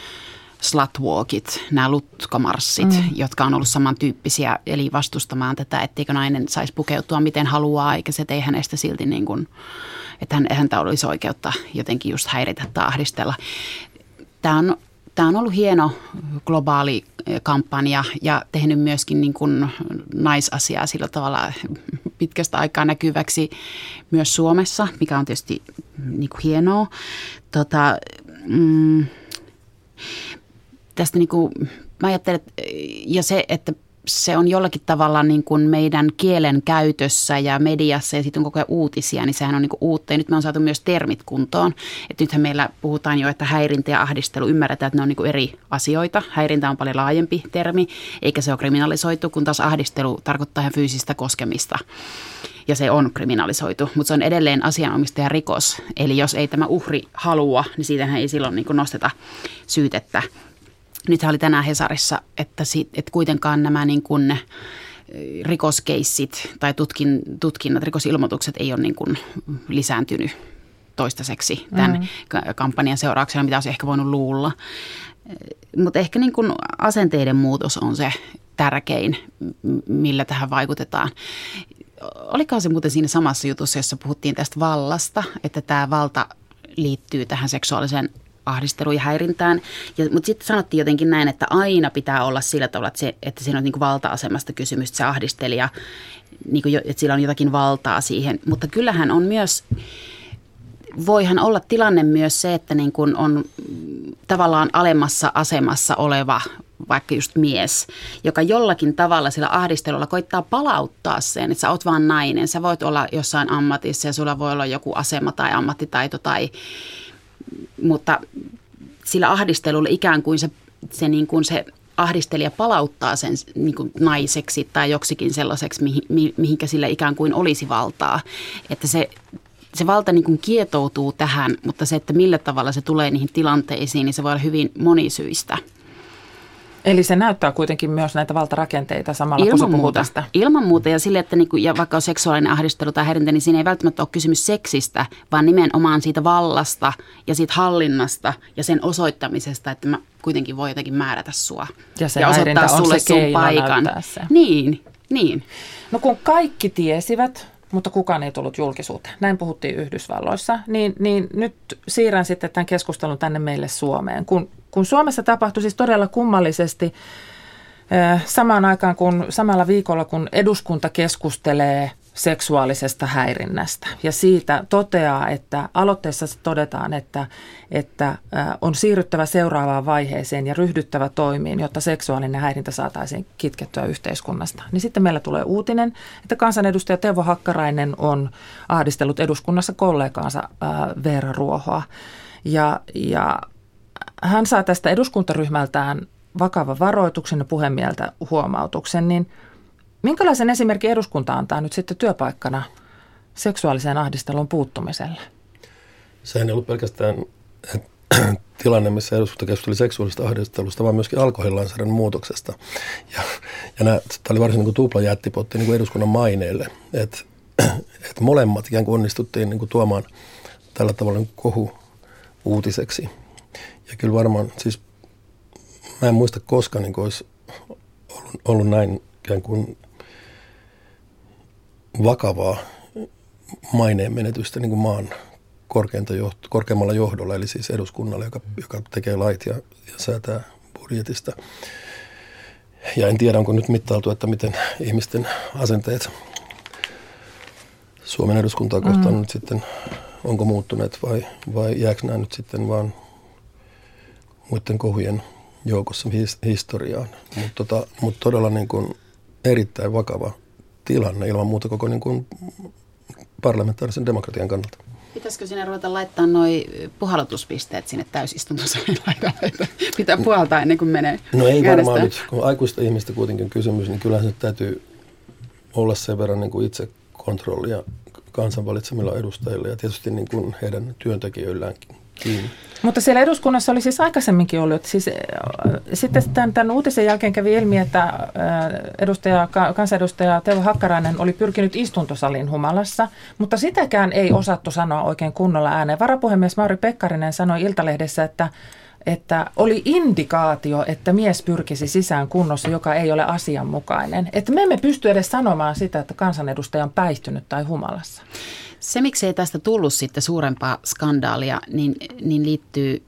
slutwalkit, nämä lutkamarssit, mm. jotka on ollut samantyyppisiä, eli vastustamaan tätä, etteikö nainen saisi pukeutua miten haluaa, eikä se tee hänestä silti niin kuin, että hän, häntä olisi oikeutta jotenkin just häiritä tai ahdistella. Tämä on, tämä on ollut hieno globaali eh, kampanja ja tehnyt myöskin niin kuin naisasiaa sillä tavalla pitkästä aikaa näkyväksi myös Suomessa, mikä on tietysti niin kuin hienoa. Tota, mm, tästä niin kuin, mä ajattelen, että, ja se, että se on jollakin tavalla niin kuin meidän kielen käytössä ja mediassa ja sitten on koko ajan uutisia, niin sehän on niin kuin uutta. Ja nyt me on saatu myös termit kuntoon. Että nythän meillä puhutaan jo, että häirintä ja ahdistelu ymmärretään, että ne on niin kuin eri asioita. Häirintä on paljon laajempi termi, eikä se ole kriminalisoitu, kun taas ahdistelu tarkoittaa ihan fyysistä koskemista. Ja se on kriminalisoitu, mutta se on edelleen asianomistajan rikos. Eli jos ei tämä uhri halua, niin siitähän ei silloin niin kuin nosteta syytettä Nythän oli tänään Hesarissa, että, sit, että kuitenkaan nämä niin kuin rikoskeissit tai tutkin, tutkinnat, rikosilmoitukset ei ole niin kuin lisääntynyt toistaiseksi tämän mm. kampanjan seurauksena, mitä olisi ehkä voinut luulla. Mutta ehkä niin kuin asenteiden muutos on se tärkein, millä tähän vaikutetaan. Olikohan se muuten siinä samassa jutussa, jossa puhuttiin tästä vallasta, että tämä valta liittyy tähän seksuaaliseen ahdisteluun ja häirintään. Ja, mutta sitten sanottiin jotenkin näin, että aina pitää olla sillä tavalla, että, se, että siinä on niin kuin valta-asemasta kysymys, että se ahdistelija, niin kuin, että sillä on jotakin valtaa siihen. Mutta kyllähän on myös, voihan olla tilanne myös se, että niin kuin on tavallaan alemmassa asemassa oleva vaikka just mies, joka jollakin tavalla sillä ahdistelulla koittaa palauttaa sen, että sä oot vaan nainen, sä voit olla jossain ammatissa ja sulla voi olla joku asema tai ammattitaito tai mutta sillä ahdistelulla ikään kuin se, se, niin kuin se ahdistelija palauttaa sen niin kuin naiseksi tai joksikin sellaiseksi, mihin, mihinkä sillä ikään kuin olisi valtaa. Että se, se valta niin kuin kietoutuu tähän, mutta se, että millä tavalla se tulee niihin tilanteisiin, niin se voi olla hyvin monisyistä. Eli se näyttää kuitenkin myös näitä valtarakenteita samalla, Ilman kun se puhuu tästä. Ilman muuta ja sille, että niinku, ja vaikka on seksuaalinen ahdistelu tai häirintä, niin siinä ei välttämättä ole kysymys seksistä, vaan nimenomaan siitä vallasta ja siitä hallinnasta ja sen osoittamisesta, että mä kuitenkin voi jotenkin määrätä sua. Ja, se ja osoittaa sulle se sun paikan. Se. Niin, niin. No kun kaikki tiesivät, mutta kukaan ei tullut julkisuuteen. Näin puhuttiin Yhdysvalloissa. Niin, niin nyt siirrän sitten tämän keskustelun tänne meille Suomeen. Kun, kun Suomessa tapahtui siis todella kummallisesti samaan aikaan kun samalla viikolla, kun eduskunta keskustelee seksuaalisesta häirinnästä. Ja siitä toteaa, että aloitteessa todetaan, että, että on siirryttävä seuraavaan vaiheeseen ja ryhdyttävä toimiin, jotta seksuaalinen häirintä saataisiin kitkettyä yhteiskunnasta. Niin sitten meillä tulee uutinen, että kansanedustaja Teuvo Hakkarainen on ahdistellut eduskunnassa kollegaansa Veera Ruohoa. Ja, ja hän saa tästä eduskuntaryhmältään vakava varoituksen ja puhemieltä huomautuksen, niin – Minkälaisen esimerkin eduskunta antaa nyt sitten työpaikkana seksuaaliseen ahdisteluun puuttumiselle? Sehän ei ollut pelkästään *clears throat* tilanne, missä eduskunta keskusteli seksuaalista ahdistelusta, vaan myöskin alkoholilainsäädännön muutoksesta. Ja, ja nämä, tämä oli varsin niin tupla jättipotti niin kuin eduskunnan maineelle, että *clears throat* et molemmat ikään kuin onnistuttiin niin kuin tuomaan tällä tavalla niin kohu uutiseksi. Ja kyllä varmaan, siis mä en muista koskaan niin olisi ollut, ollut näin ikään kuin vakavaa maineen menetystä niin kuin maan korkeinta johto, korkeammalla johdolla, eli siis eduskunnalle, joka, joka tekee lait ja, ja säätää budjetista. Ja en tiedä, onko nyt mittailtu, että miten ihmisten asenteet Suomen eduskuntaa kohtaan mm. nyt sitten, onko muuttuneet vai, vai jääkö nämä nyt sitten vaan muiden kohujen joukossa his, historiaan. Mutta tota, mut todella niin kuin erittäin vakava tilanne ilman muuta koko niin kuin parlamentaarisen demokratian kannalta. Pitäisikö sinne ruveta laittaa noin puhallutuspisteet sinne täysistuntosalin *laughs* laidalle? Pitää puhaltaa ennen kuin menee No ei varmaan nyt, kun aikuista ihmistä kuitenkin kysymys, niin kyllähän se täytyy olla sen verran niin kuin itse kontrollia kansan valitsemilla edustajilla ja tietysti niin kuin heidän työntekijöilläänkin kiinni. Mutta siellä eduskunnassa oli siis aikaisemminkin ollut, siis äh, sitten tämän, tämän uutisen jälkeen kävi ilmi, että äh, edustaja, kansanedustaja Teuvo Hakkarainen oli pyrkinyt istuntosalin humalassa, mutta sitäkään ei osattu sanoa oikein kunnolla ääneen. Varapuhemies Mauri Pekkarinen sanoi Iltalehdessä, että että oli indikaatio, että mies pyrkisi sisään kunnossa, joka ei ole asianmukainen. Että me emme pysty edes sanomaan sitä, että kansanedustaja on päihtynyt tai humalassa. Se, miksi ei tästä tullut sitten suurempaa skandaalia, niin, niin liittyy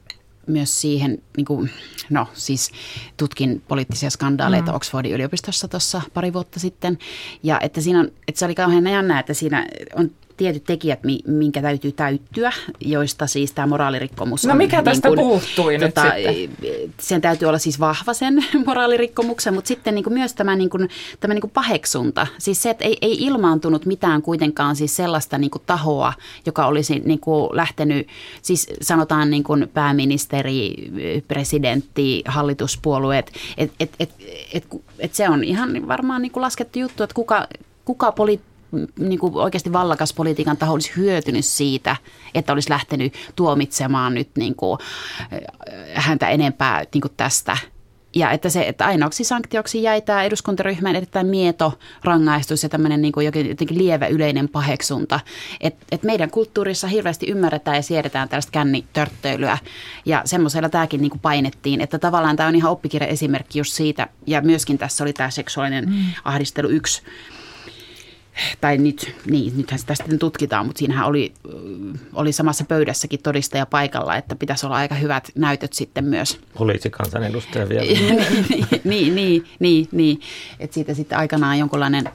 myös siihen, niin kuin, no siis tutkin poliittisia skandaaleita mm. Oxfordin yliopistossa tuossa pari vuotta sitten. Ja että, siinä on, että se oli kauhean jännä, että siinä on tietyt tekijät, minkä täytyy täyttyä, joista siis tämä moraalirikkomus no, on. No mikä tästä niin kuin, puuttui tota, nyt sitten? Sen täytyy olla siis vahva sen *laughs* moraalirikkomuksen, mutta sitten niin kuin myös tämä, niin kuin, tämä niin kuin paheksunta. Siis se, että ei, ei ilmaantunut mitään kuitenkaan siis sellaista niin kuin tahoa, joka olisi niin kuin lähtenyt, siis sanotaan niin kuin pääministeri, presidentti, hallituspuolueet, että et, et, et, et se on ihan varmaan niin kuin laskettu juttu, että kuka, kuka poliittinen niin kuin oikeasti vallakas politiikan taho olisi hyötynyt siitä, että olisi lähtenyt tuomitsemaan nyt niin kuin, äh, häntä enempää niin kuin tästä. Ja että, se, että ainoaksi sanktioksi jäi tämä eduskuntaryhmän erittäin mieto rangaistus ja tämmöinen niin kuin jotenkin lievä yleinen paheksunta. Että et meidän kulttuurissa hirveästi ymmärretään ja siedetään tällaista kännitörtteilyä ja semmoisella tämäkin niin kuin painettiin. Että tavallaan tämä on ihan oppikirja esimerkki just siitä ja myöskin tässä oli tämä seksuaalinen mm. ahdistelu yksi tai nyt, niin, nythän sitä sitten tutkitaan, mutta siinähän oli, oli samassa pöydässäkin todistaja paikalla, että pitäisi olla aika hyvät näytöt sitten myös. Poliisikansanedustaja vielä. *laughs* niin, niin, niin, niin, että siitä sitten aikanaan jonkunlainen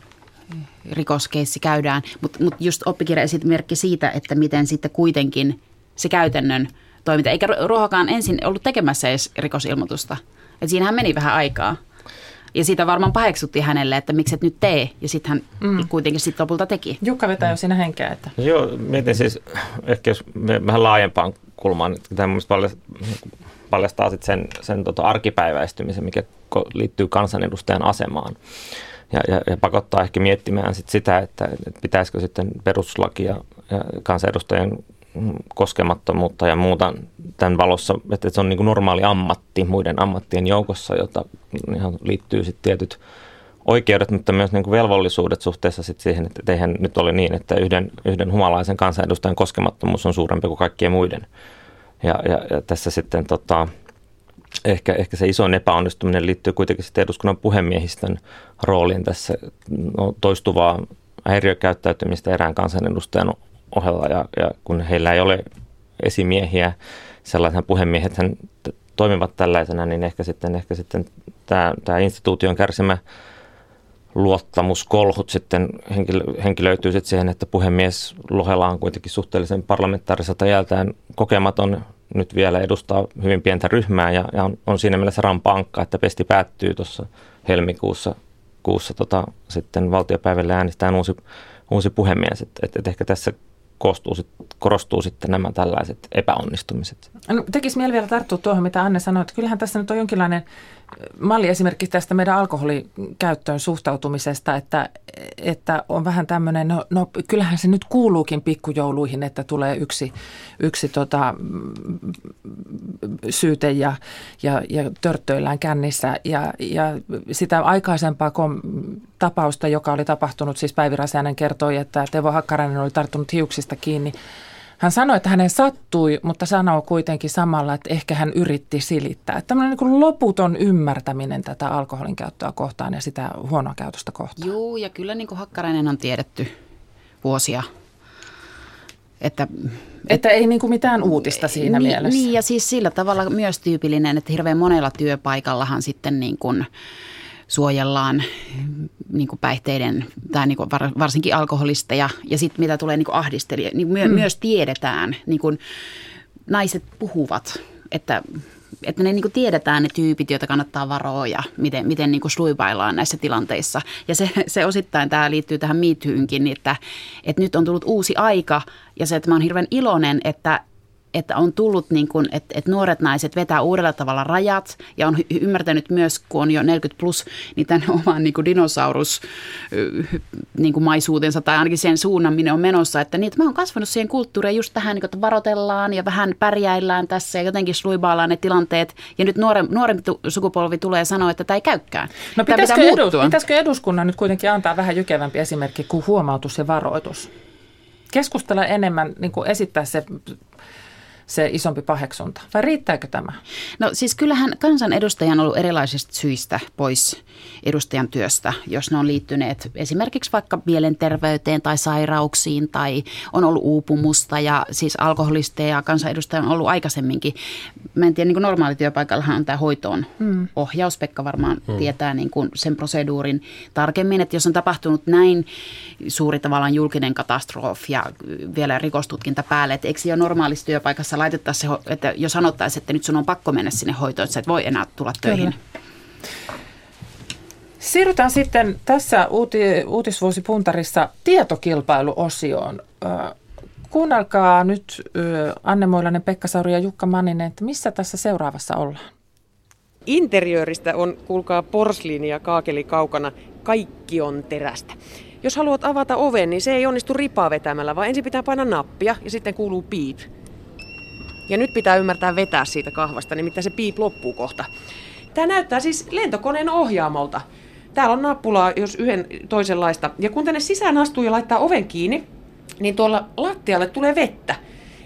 rikoskeissi käydään, mutta mut just oppikirjaesimerkki siitä, että miten sitten kuitenkin se käytännön toiminta, eikä Ruohokaan ensin ollut tekemässä edes rikosilmoitusta, että siinähän meni vähän aikaa. Ja siitä varmaan paheksuttiin hänelle, että miksi et nyt tee. Ja sitten hän mm. kuitenkin sitten lopulta teki. Jukka vetää jo siinä henkeä. Että. Joo, mietin siis, ehkä jos vähän laajempaan kulmaan, että tämä paljastaa sitten sen, sen tota arkipäiväistymisen, mikä liittyy kansanedustajan asemaan. Ja, ja, ja pakottaa ehkä miettimään sit sitä, että, että pitäisikö sitten perustuslaki ja, ja kansanedustajan koskemattomuutta ja muuta tämän valossa, että se on niin kuin normaali ammatti muiden ammattien joukossa, jota ihan liittyy sitten tietyt oikeudet, mutta myös niin kuin velvollisuudet suhteessa sit siihen, että eihän nyt ole niin, että yhden, yhden humalaisen kansanedustajan koskemattomuus on suurempi kuin kaikkien muiden. Ja, ja, ja tässä sitten tota, ehkä, ehkä se iso epäonnistuminen liittyy kuitenkin sitten eduskunnan puhemiehistön rooliin tässä no, toistuvaa häiriökäyttäytymistä erään kansanedustajan ohella ja, ja kun heillä ei ole esimiehiä, sellaisen puhemiehet hän toimivat tällaisena, niin ehkä sitten, ehkä sitten tämä, tämä instituution kärsimä luottamuskolhut sitten henkilö, henkilöityy sitten siihen, että puhemies Lohela on kuitenkin suhteellisen parlamentaariselta jältään kokematon, nyt vielä edustaa hyvin pientä ryhmää ja, ja on, on siinä mielessä rampankka, että pesti päättyy tuossa helmikuussa kuussa tota, sitten valtiopäivälle äänestään uusi, uusi puhemies. Että et, et ehkä tässä koostuu sit, korostuu sitten nämä tällaiset epäonnistumiset. No, tekisi mieli vielä tarttua tuohon, mitä Anne sanoi, että kyllähän tässä nyt on jonkinlainen malli esimerkiksi tästä meidän alkoholikäyttöön suhtautumisesta, että, että on vähän tämmöinen, no, no kyllähän se nyt kuuluukin pikkujouluihin, että tulee yksi, yksi tota, syyte ja, ja, ja törttöillään kännissä. Ja, ja sitä aikaisempaa kom, tapausta, joka oli tapahtunut, siis Päivi Räsänen kertoi, että Teuvo Hakkarainen oli tarttunut hiuksista kiinni hän sanoi, että hänen sattui, mutta sanoo kuitenkin samalla, että ehkä hän yritti silittää. Että tämmöinen niin loputon ymmärtäminen tätä alkoholin käyttöä kohtaan ja sitä huonoa käytöstä kohtaan. Joo, ja kyllä niin kuin Hakkarainen on tiedetty vuosia. Että, että ei niin kuin mitään uutista siinä niin, mielessä. Niin, ja siis sillä tavalla myös tyypillinen, että hirveän monella työpaikallahan sitten niin kuin – suojellaan niin kuin päihteiden tai niin kuin varsinkin alkoholista ja, ja sitten mitä tulee niin ahdistelija, niin my, mm. myös tiedetään, niin kuin naiset puhuvat, että että ne niin kuin tiedetään ne tyypit, joita kannattaa varoa ja miten, miten niin kuin sluipaillaan näissä tilanteissa. Ja se, se osittain tämä liittyy tähän miithyynkin, että, että nyt on tullut uusi aika ja se, että mä oon hirveän iloinen, että, että on tullut, niin kuin, että, että nuoret naiset vetää uudella tavalla rajat ja on ymmärtänyt myös, kun on jo 40 plus, niin tämän *laughs* oman niin kuin dinosaurus niin kuin maisuutensa tai ainakin sen suunnan, minne on menossa. Että, niin, että mä oon kasvanut siihen kulttuuriin just tähän, niin kuin, että varotellaan ja vähän pärjäillään tässä ja jotenkin sluibaillaan ne tilanteet. Ja nyt nuore, nuorempi sukupolvi tulee sanoa, että tämä ei käykään. No pitäisikö, edus, pitäisikö eduskunnan nyt kuitenkin antaa vähän jykevämpi esimerkki kuin huomautus ja varoitus? Keskustella enemmän, niin kuin esittää se se isompi paheksunta? Vai riittääkö tämä? No siis kyllähän kansanedustajan on ollut erilaisista syistä pois edustajan työstä, jos ne on liittyneet esimerkiksi vaikka mielenterveyteen tai sairauksiin tai on ollut uupumusta ja siis alkoholista ja kansanedustaja on ollut aikaisemminkin. Mä en tiedä, niin kuin normaalityöpaikallahan on tämä hoitoon hmm. ohjaus. Pekka varmaan hmm. tietää niin kuin sen proseduurin tarkemmin, että jos on tapahtunut näin suuri tavallaan julkinen katastrofi ja vielä rikostutkinta päälle, että eikö jo normaalissa työpaikassa laitettaisiin se, että jos sanottaisiin, että nyt sun on pakko mennä sinne hoitoon, että sä et voi enää tulla töihin. Kyllä. Siirrytään sitten tässä uuti- uutisvuosipuntarissa tietokilpailuosioon. Kuunnelkaa nyt Anne Moilanen, Pekka Sauri ja Jukka Manninen, että missä tässä seuraavassa ollaan? Interiööristä on, kuulkaa, porsliini ja kaakeli kaukana. Kaikki on terästä. Jos haluat avata oven, niin se ei onnistu ripaa vetämällä, vaan ensin pitää painaa nappia ja sitten kuuluu piip. Ja nyt pitää ymmärtää vetää siitä kahvasta, nimittäin se piip loppuu kohta. Tämä näyttää siis lentokoneen ohjaamolta. Täällä on nappulaa, jos yhden toisenlaista. Ja kun tänne sisään astuu ja laittaa oven kiinni, niin tuolla lattialle tulee vettä.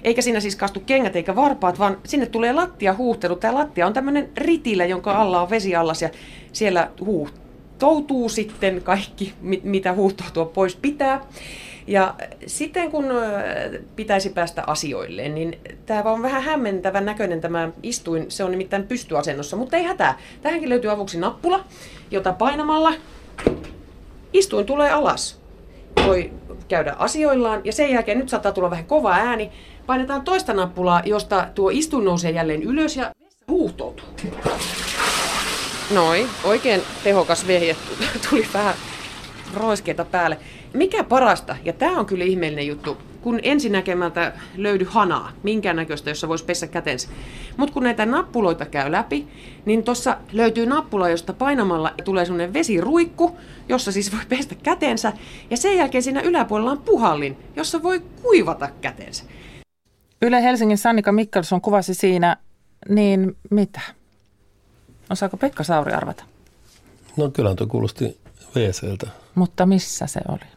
Eikä siinä siis kastu kengät eikä varpaat, vaan sinne tulee lattia huuhtelu. Tämä lattia on tämmöinen ritilä, jonka alla on vesiallas ja siellä huuhtoutuu sitten kaikki, mitä huuhtoutua pois pitää. Ja sitten kun pitäisi päästä asioille, niin tämä on vähän hämmentävän näköinen tämä istuin. Se on nimittäin pystyasennossa, mutta ei hätää. Tähänkin löytyy avuksi nappula, jota painamalla istuin tulee alas. Voi käydä asioillaan ja sen jälkeen nyt saattaa tulla vähän kova ääni. Painetaan toista nappulaa, josta tuo istuin nousee jälleen ylös ja huuhtoutuu. Noin, oikein tehokas vehje tuli vähän roiskeita päälle. Mikä parasta, ja tämä on kyllä ihmeellinen juttu, kun ensinäkemältä löydy hanaa, minkäännäköistä, jossa voisi pessä kätensä. Mutta kun näitä nappuloita käy läpi, niin tuossa löytyy nappula, josta painamalla tulee sellainen vesiruikku, jossa siis voi pestä kätensä. Ja sen jälkeen siinä yläpuolella on puhallin, jossa voi kuivata kätensä. Yle Helsingin Sannika Mikkelson kuvasi siinä, niin mitä? Osaako Pekka Sauri arvata? No kyllä tuo kuulosti WCltä. Mutta missä se oli?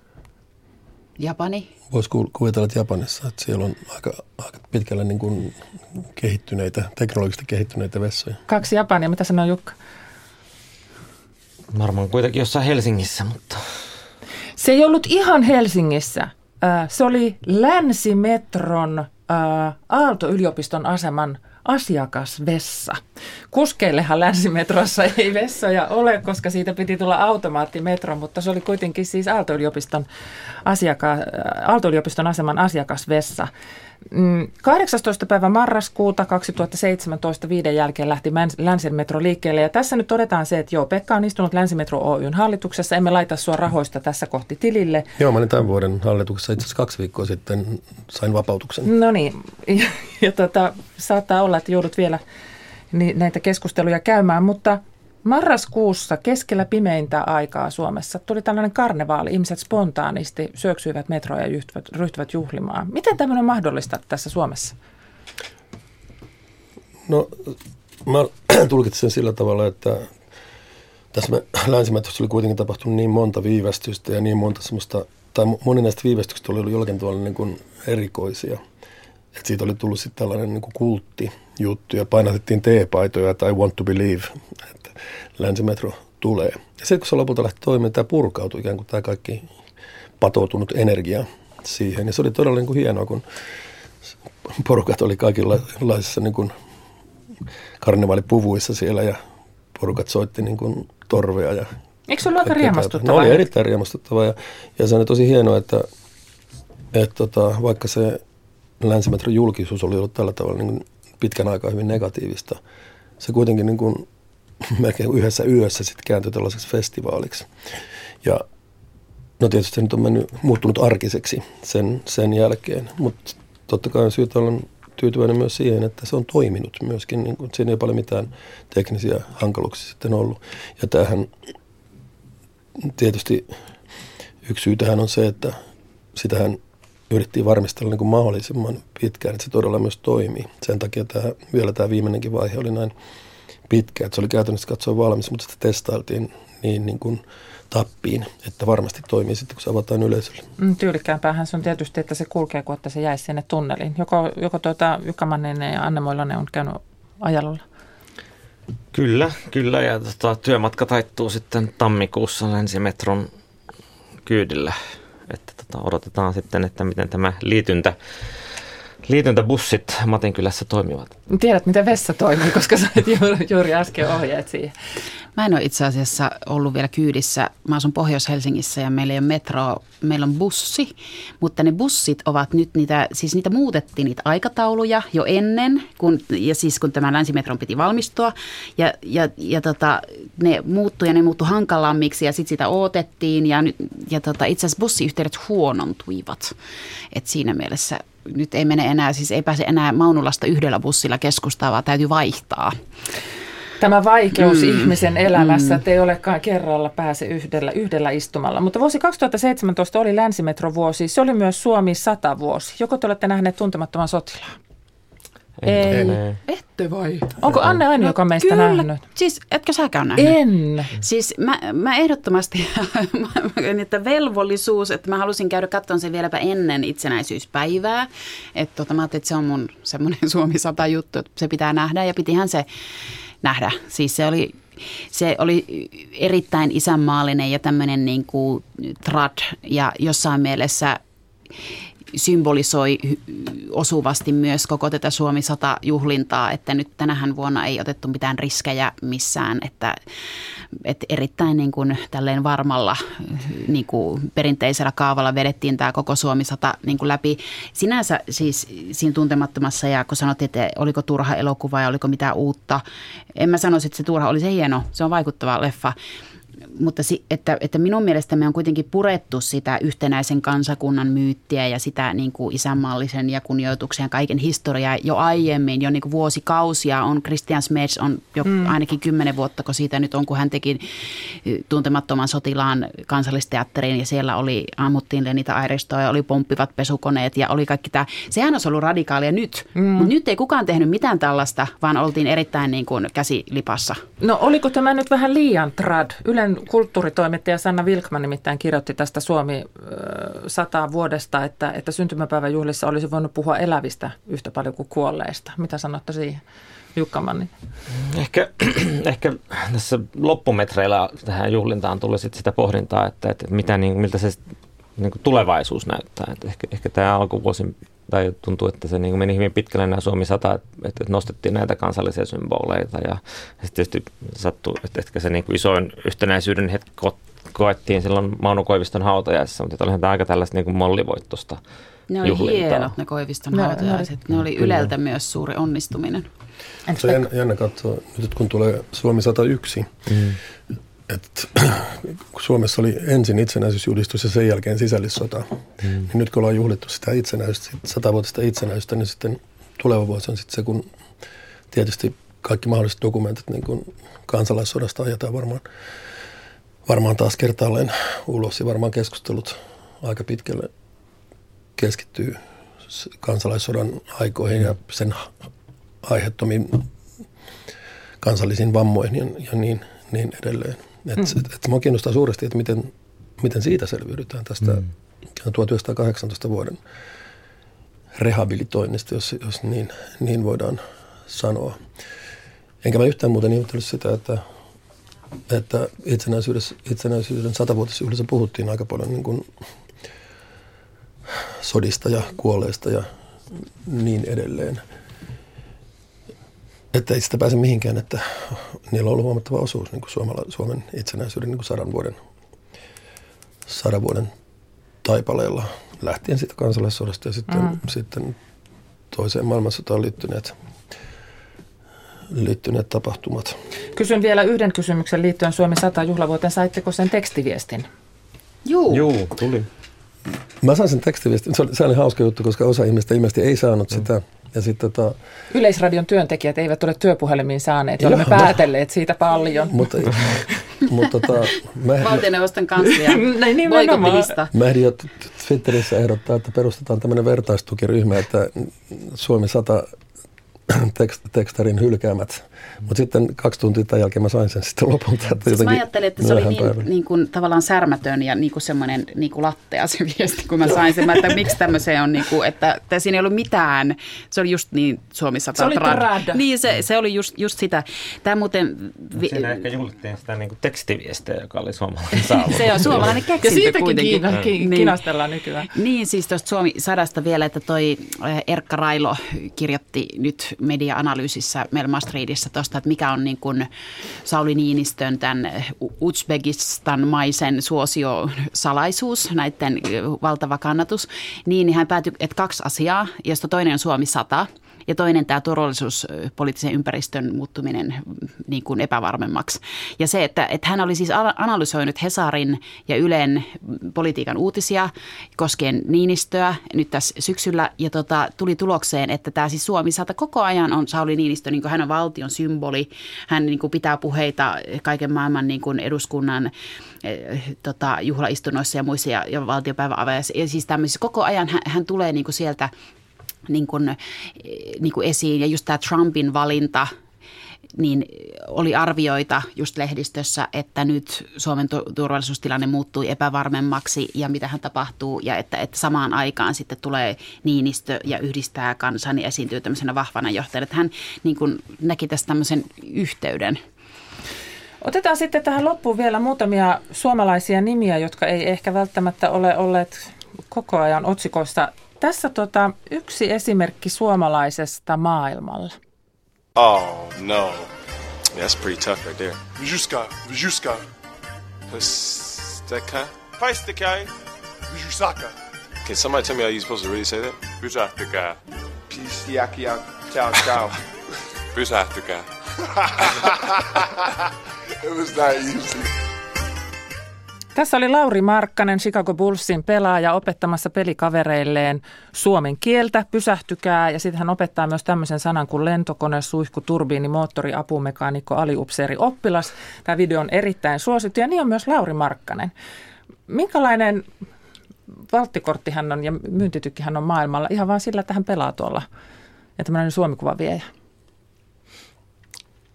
Japani. Voisi kuvitella, että Japanissa, että siellä on aika, aika pitkälle niin kuin kehittyneitä, teknologisesti kehittyneitä vessoja. Kaksi Japania, mitä sanoo Jukka? Varmaan kuitenkin jossain Helsingissä, mutta... Se ei ollut ihan Helsingissä. Se oli Länsimetron Aalto-yliopiston aseman asiakasvessa. Kuskeillehan länsimetrossa ei vessoja ole, koska siitä piti tulla automaattimetro, mutta se oli kuitenkin siis Aalto-yliopiston, asiaka- Aalto-yliopiston aseman asiakasvessa. 18. Mm, päivä marraskuuta 2017 viiden jälkeen lähti Länsimetro liikkeelle. Ja tässä nyt todetaan se, että joo, Pekka on istunut Länsimetro Oyn hallituksessa. Emme laita sua rahoista tässä kohti tilille. Joo, mä olin tämän vuoden hallituksessa itse asiassa kaksi viikkoa sitten sain vapautuksen. No niin, *laughs* ja, ja tota, saattaa olla, että joudut vielä näitä keskusteluja käymään, mutta Marraskuussa keskellä pimeintä aikaa Suomessa tuli tällainen karnevaali. Ihmiset spontaanisti syöksyivät metroja ja ryhtyvät juhlimaan. Miten tämmöinen on mahdollista tässä Suomessa? No, mä *clears throat* tulkitsin sen sillä tavalla, että tässä *clears throat* länsimetrossa oli kuitenkin tapahtunut niin monta viivästystä ja niin monta semmoista, tai moni näistä viivästyksistä oli ollut jollakin tavalla niin kuin erikoisia. Et siitä oli tullut sitten tällainen niin kulttijuttu ja painatettiin T-paitoja tai want to believe länsimetro tulee. Ja sitten kun se lopulta lähti toimimaan, tämä purkautui ikään kuin tämä kaikki patoutunut energia siihen. Ja se oli todella niin kuin hienoa, kun porukat oli kaikenlaisissa niin kuin karnevaalipuvuissa siellä ja porukat soitti niin kuin torvea. Ja Eikö se ollut aika riemastuttavaa? No oli erittäin riemastuttavaa ja, ja se on tosi hienoa, että, että tota, vaikka se länsimetron julkisuus oli ollut tällä tavalla niin pitkän aikaa hyvin negatiivista, se kuitenkin niin kuin *laughs* melkein yhdessä yössä sitten kääntyi tällaiseksi festivaaliksi. Ja no tietysti se nyt on mennyt, muuttunut arkiseksi sen, sen jälkeen, mutta totta kai on syytä olla tyytyväinen myös siihen, että se on toiminut myöskin. Niin kuin, siinä ei paljon mitään teknisiä hankaluuksia sitten ollut. Ja tämähän tietysti yksi syy tähän on se, että sitähän yritettiin varmistella niin kuin mahdollisimman pitkään, että se todella myös toimii. Sen takia tämä, vielä tämä viimeinenkin vaihe oli näin pitkä, että se oli käytännössä katsoa valmis, mutta sitä testailtiin niin, niin kuin tappiin, että varmasti toimii sitten, kun se avataan yleisölle. Mm, tyylikkäämpäähän se on tietysti, että se kulkee, kun että se jäisi sinne tunneliin. Joko, joko tuota, Jukka Manninen ja Anne Moilanen on käynyt ajalolla? Kyllä, kyllä. Ja tota, työmatka taittuu sitten tammikuussa länsimetron kyydillä. Että odotetaan sitten, että miten tämä liityntä liityntäbussit Matinkylässä toimivat? Tiedät, miten vessa toimii, koska sait juuri, juuri äsken ohjeet siihen. Mä en ole itse asiassa ollut vielä kyydissä. Mä asun Pohjois-Helsingissä ja meillä ei ole metroa, meillä on bussi. Mutta ne bussit ovat nyt niitä, siis niitä muutettiin niitä aikatauluja jo ennen, kun, ja siis kun tämä länsimetron piti valmistua. Ja, ja, ja tota, ne muuttui ja ne muuttui hankalammiksi ja sitten sitä odotettiin. Ja, ja tota, itse asiassa bussiyhteydet huonontuivat. Et siinä mielessä nyt ei mene enää, siis ei pääse enää Maunulasta yhdellä bussilla keskustaa, vaan täytyy vaihtaa. Tämä vaikeus mm. ihmisen elämässä, mm. että ei olekaan kerralla pääse yhdellä, yhdellä istumalla. Mutta vuosi 2017 oli länsimetrovuosi, se oli myös Suomi 100 vuosi. Joko te olette nähneet tuntemattoman sotilaan? Ei. Ette vai? Onko Anne aina, no, joka meistä kyllä. nähnyt? Siis etkö säkään nähnyt? En. Siis mä, mä ehdottomasti, *laughs* että velvollisuus, että mä halusin käydä katsomaan sen vieläpä ennen itsenäisyyspäivää. Että tota, mä ajattelin, että se on mun semmoinen *laughs* Suomi 100 juttu, että se pitää nähdä ja pitihän se nähdä. Siis se oli se oli erittäin isänmaallinen ja tämmöinen niin kuin trad ja jossain mielessä symbolisoi osuvasti myös koko tätä Suomi 100 juhlintaa, että nyt tänähän vuonna ei otettu mitään riskejä missään, että, että erittäin niin kuin tälleen varmalla niin kuin perinteisellä kaavalla vedettiin tämä koko Suomi 100 niin kuin läpi. Sinänsä siis siinä tuntemattomassa ja kun sanottiin, että oliko turha elokuva ja oliko mitään uutta, en mä sanoisi, että se turha oli se hieno, se on vaikuttava leffa mutta si, että, että minun mielestä me on kuitenkin purettu sitä yhtenäisen kansakunnan myyttiä ja sitä niin kuin isänmaallisen ja kunnioituksen ja kaiken historiaa jo aiemmin, jo niin kuin vuosikausia on Christian Smeds on jo mm. ainakin kymmenen vuotta, kun siitä nyt on, kun hän teki tuntemattoman sotilaan kansallisteatteriin ja siellä oli, ammuttiin niitä airistoa ja oli pomppivat pesukoneet ja oli kaikki tämä. Sehän olisi ollut radikaalia nyt, mm. mutta nyt ei kukaan tehnyt mitään tällaista, vaan oltiin erittäin niin kuin käsilipassa. No oliko tämä nyt vähän liian trad? Ylen kulttuuritoimittaja Sanna Vilkman nimittäin kirjoitti tästä Suomi sataa vuodesta, että, että syntymäpäiväjuhlissa olisi voinut puhua elävistä yhtä paljon kuin kuolleista. Mitä sanotte siihen? Jukka Manni. Ehkä, *clears throat* ehkä tässä loppumetreillä tähän juhlintaan tuli sit sitä pohdintaa, että, että mitä, niin, miltä se niin tulevaisuus näyttää. Että ehkä, ehkä tämä alkuvuosi tai tuntuu, että se niin meni hyvin pitkälle nämä Suomi 100, että, että nostettiin näitä kansallisia symboleita ja, sitten tietysti sattui, että ehkä se niin kuin isoin yhtenäisyyden hetki koettiin silloin Mauno Koiviston hautajaisissa, mutta olihan tämä aika tällaista niin kuin mollivoittosta Ne oli juhlintaa. hienot ne Koiviston ne, hautajaiset. Ne, ne oli Yleltä Kyllä. myös suuri onnistuminen. Se on jännä, jännä katsoa, nyt kun tulee Suomi 101, mm että *clears throat* Suomessa oli ensin itsenäisyysjulistus ja sen jälkeen sisällissota, mm. niin nyt kun ollaan juhlittu sitä itsenäistä, satavuotista itsenäistä, niin sitten tuleva vuosi on sitten se, kun tietysti kaikki mahdolliset dokumentit niin kuin kansalaissodasta ajetaan varmaan, varmaan taas kertaalleen ulos ja varmaan keskustelut aika pitkälle keskittyy kansalaissodan aikoihin ja sen aiheuttomiin kansallisiin vammoihin ja, ja niin, niin edelleen. Et, mm. et, et mua kiinnostaa suuresti, että miten, miten siitä selviydytään tästä mm. 1918 vuoden rehabilitoinnista, jos, jos niin, niin voidaan sanoa. Enkä mä yhtään muuten ihmetellyt sitä, että, että itsenäisyyden satavuotisjuhlissa puhuttiin aika paljon niin kuin sodista ja kuolleista ja niin edelleen. Että ei sitä pääse mihinkään, että niillä on ollut huomattava osuus niin kuin Suomala, Suomen itsenäisyyden niin kuin sadan, vuoden, sadan vuoden taipaleella lähtien siitä kansalaissodasta ja sitten, mm. sitten toiseen maailmansotaan liittyneet, liittyneet tapahtumat. Kysyn vielä yhden kysymyksen liittyen Suomi 100 juhlavuoteen. Saitteko sen tekstiviestin? Joo. Joo, tuli. Mä sain sen tekstiviestin. Se oli, se oli hauska juttu, koska osa ihmistä ilmeisesti ei saanut mm. sitä. Ja sit, tota... Yleisradion työntekijät eivät ole työpuhelimiin saaneet, ja olemme no. päätelleet siitä paljon. mutta, mutta tota, mä Valtioneuvoston kanslia *laughs* boikottilista. Mä ehdin jo Twitterissä ehdottaa, että perustetaan tämmöinen vertaistukiryhmä, että Suomi 100 tekst, tekstarin hylkäämät. Mutta sitten kaksi tuntia tämän jälkeen mä sain sen sitten lopulta. Että siis mä ajattelin, että se oli niin, niin kuin, tavallaan särmätön ja niin kuin semmoinen niin kuin lattea se viesti, kun mä sain sen. Mä, että miksi tämmöiseen on, niin kuin, että, että siinä ei ollut mitään. Se oli just niin Suomessa. Se oli trad. Niin, se, se oli just, just sitä. Tämä muuten... Vi- siinä ehkä juhlittiin sitä niin kuin tekstiviestejä, joka oli suomalainen saavutus. se on suomalainen keksintö Ja siitäkin kuitenkin. Kiina, ki- kinastellaan nykyään. Niin, siis tuosta Suomi sadasta vielä, että toi eh, Erkka Railo kirjoitti nyt media-analyysissä Melma Streetissä tuosta, että mikä on niin kuin Sauli Niinistön tämän Uzbekistan-maisen suosiosalaisuus, näiden valtava kannatus, niin hän päätyi, että kaksi asiaa, josta toinen on Suomi 100 – ja toinen tämä turvallisuuspoliittisen ympäristön muuttuminen niin kuin epävarmemmaksi. Ja se, että, että hän oli siis analysoinut Hesarin ja Ylen politiikan uutisia koskien Niinistöä nyt tässä syksyllä ja tota, tuli tulokseen, että tämä siis Suomi saata koko ajan on Sauli Niinistö, niin kuin hän on valtion symboli, hän niin kuin pitää puheita kaiken maailman niin kuin eduskunnan eh, tota, juhlaistunnoissa ja muissa ja, ja valtiopäiväaveissa. Ja siis koko ajan hän, hän tulee niin kuin sieltä niin kuin, niin kuin esiin. Ja just tämä Trumpin valinta, niin oli arvioita just lehdistössä, että nyt Suomen turvallisuustilanne muuttui epävarmemmaksi ja mitä hän tapahtuu ja että, että samaan aikaan sitten tulee Niinistö ja yhdistää kansan ja esiintyy tämmöisenä vahvana johtajana. Että hän niin kuin näki tästä tämmöisen yhteyden. Otetaan sitten tähän loppuun vielä muutamia suomalaisia nimiä, jotka ei ehkä välttämättä ole olleet koko ajan otsikoissa tässä tota, yksi esimerkki suomalaisesta maailmalla. Oh, no. That's pretty tough right there. Vyjuska, Vyjuska. Pasteka? Pasteka. Vyjusaka. Can somebody tell me how you're supposed to really say that? Pysähtykää. Pisiakia. Ciao, ciao. Pysähtykää. *laughs* It was that easy. Tässä oli Lauri Markkanen, Chicago Bullsin pelaaja, opettamassa pelikavereilleen suomen kieltä, pysähtykää. Ja sitten hän opettaa myös tämmöisen sanan kuin lentokone, suihku, turbiini, moottori, apumekaanikko, aliupseeri, oppilas. Tämä video on erittäin suosittu ja niin on myös Lauri Markkanen. Minkälainen valttikortti hän on ja myyntitykki hän on maailmalla ihan vain sillä, että hän pelaa tuolla ja tämmöinen suomikuva viejä?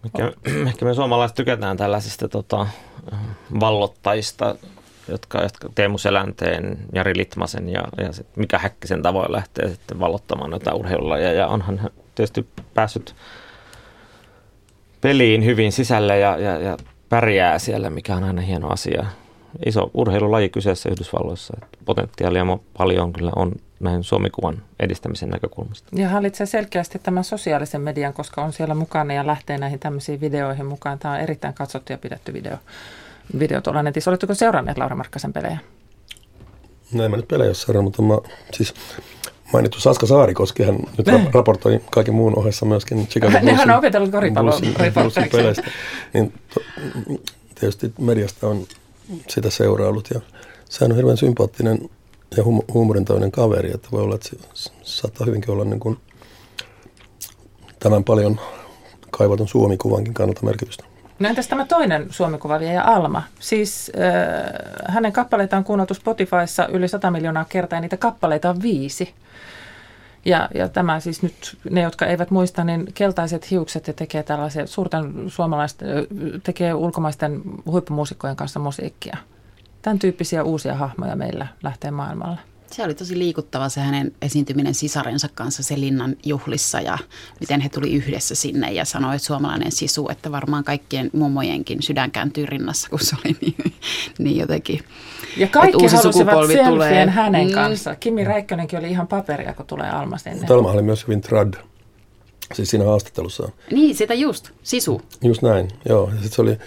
Ehkä, ehkä *clears throat* me suomalaiset tykätään tällaisista tota, vallottajista, jotka, jotka Teemu Selänteen, Jari Litmasen ja, ja sit Mika Häkkisen tavoin lähtee sitten vallottamaan noita urheilulajeja. Ja onhan hän tietysti päässyt peliin hyvin sisälle ja, ja, ja pärjää siellä, mikä on aina hieno asia. Iso urheilulaji kyseessä Yhdysvalloissa. Että potentiaalia paljon kyllä on näin Suomikuvan edistämisen näkökulmasta. Ja hallitsee selkeästi tämän sosiaalisen median, koska on siellä mukana ja lähtee näihin tämmöisiin videoihin mukaan. Tämä on erittäin katsottu ja pidetty video, video tuolla netissä. Oletteko seuranneet Laura Markkasen pelejä? No en mä nyt pelejä ole mutta mä, siis mainittu Saska Saarikoski, hän nyt ne. *laughs* raportoi kaiken muun ohessa myöskin Chicago Bullsin, Nehän on opetellut koripallon peleistä. Niin to, tietysti mediasta on sitä seuraillut ja sehän on hirveän sympaattinen ja hum- huumorintainen kaveri, että voi olla, että se saattaa hyvinkin olla niin kuin tämän paljon kaivatun suomikuvankin kannalta merkitystä. No entäs tämä toinen suomikuva ja Alma? Siis äh, hänen kappaleita on kuunneltu Spotifyssa yli 100 miljoonaa kertaa ja niitä kappaleita on viisi. Ja, ja tämä siis nyt, ne jotka eivät muista, niin keltaiset hiukset ja tekee tällaisia suurten suomalaisten, tekee ulkomaisten huippumuusikkojen kanssa musiikkia. Tämän tyyppisiä uusia hahmoja meillä lähtee maailmalle. Se oli tosi liikuttava se hänen esiintyminen sisarensa kanssa se linnan juhlissa ja miten he tuli yhdessä sinne ja sanoi, että suomalainen sisu, että varmaan kaikkien mummojenkin sydän kääntyy rinnassa, kun se oli *laughs* niin, niin jotenkin. Ja kaikki uusi halusivat tulee. hänen mm. kanssa. Kimi Räikkönenkin oli ihan paperia, kun tulee Alma sinne. Talma oli myös hyvin trad, siis siinä haastattelussa. Niin, sitä just, sisu. Just näin, joo. Ja sitten se oli,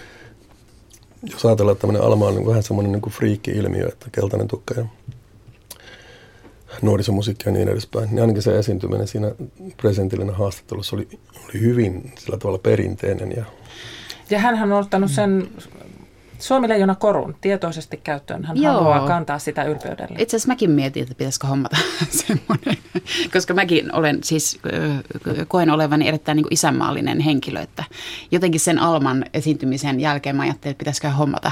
jos ajatellaan, että tämmöinen Alma on niin vähän semmoinen niin friikki-ilmiö, että keltainen tukka ja nuorisomusiikki ja niin edespäin, niin ainakin se esiintyminen siinä presidentillinen haastattelussa oli, oli hyvin sillä tavalla perinteinen. Ja, ja hän on ottanut sen Suomi-leijona korun tietoisesti käyttöön. Hän Joo. haluaa kantaa sitä ylpeydellä. Itse asiassa mäkin mietin, että pitäisikö hommata *laughs* semmoinen, koska mäkin olen siis, koen olevani erittäin niin kuin isänmaallinen henkilö, että jotenkin sen Alman esiintymisen jälkeen mä ajattelin, että pitäisikö hommata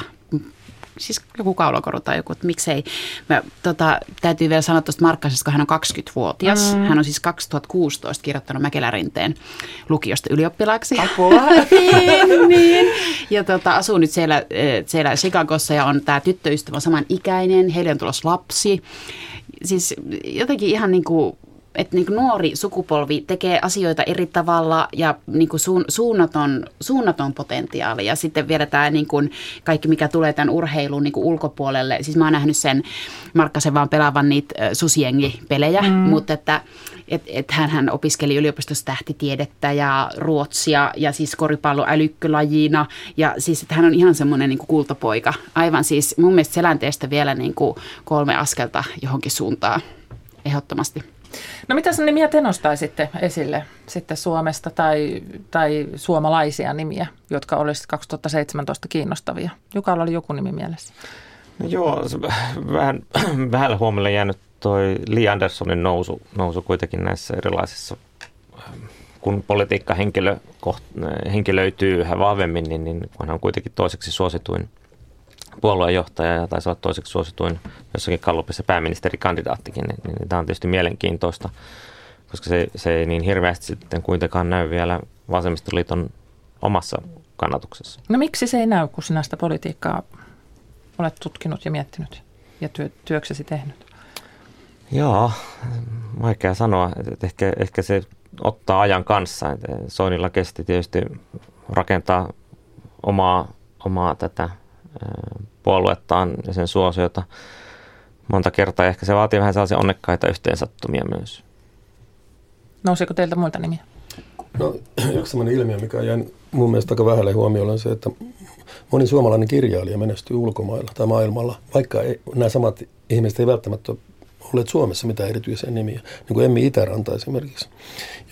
siis joku kaulakoru tai joku, että miksei. Mä, tota, täytyy vielä sanoa tuosta Markkasesta, kun hän on 20-vuotias. Mm. Hän on siis 2016 kirjoittanut Mäkelärinteen lukiosta ylioppilaaksi. Apua. *laughs* niin, niin. Ja tota, asuu nyt siellä, eh, siellä Chicagossa ja on tämä tyttöystävä saman ikäinen. Heille on tulossa lapsi. Siis jotenkin ihan niin kuin että niin nuori sukupolvi tekee asioita eri tavalla ja niin kuin suun, suunnaton, suunnaton potentiaali. Ja sitten vielä tämä niin kuin kaikki, mikä tulee tämän urheilun niin kuin ulkopuolelle. Siis mä oon nähnyt sen Markkasen vaan pelaavan niitä susiengi-pelejä, mm. mutta että et, et hän, hän opiskeli yliopistossa tähtitiedettä ja ruotsia ja siis koripallo älykkölajina. Ja siis, että hän on ihan semmoinen niin kultapoika. Aivan siis mun mielestä selänteestä vielä niin kuin kolme askelta johonkin suuntaan ehdottomasti. No mitä nimiä te nostaisitte esille sitten Suomesta tai, tai suomalaisia nimiä, jotka olisivat 2017 kiinnostavia? Jukalla oli joku nimi mielessä. No joo, vähän, vähän huomiolle jäänyt toi Lee Andersonin nousu, nousu kuitenkin näissä erilaisissa, kun politiikka henkilö, koht, henkilöityy yhä vahvemmin, niin, niin hän on kuitenkin toiseksi suosituin puolueenjohtaja ja taisi olla toiseksi suosituin jossakin kallupissa pääministerikandidaattikin, niin, niin tämä on tietysti mielenkiintoista, koska se, se ei niin hirveästi sitten kuitenkaan näy vielä vasemmistoliiton omassa kannatuksessa. No miksi se ei näy, kun sinä sitä politiikkaa olet tutkinut ja miettinyt ja työ, työksesi tehnyt? Joo, vaikea sanoa. Että ehkä, ehkä se ottaa ajan kanssa. Soinilla kesti tietysti rakentaa omaa, omaa tätä puoluettaan ja sen suosiota monta kertaa. Ehkä se vaatii vähän sellaisia onnekkaita yhteensattumia myös. Nousiko teiltä muilta nimiä? No *clears throat* yksi sellainen ilmiö, mikä jäi mun mielestä aika vähälle huomioon, on se, että moni suomalainen kirjailija menestyy ulkomailla tai maailmalla, vaikka ei, nämä samat ihmiset ei välttämättä ole olleet Suomessa mitään erityisiä nimiä. Niin kuin Emmi Itäranta esimerkiksi,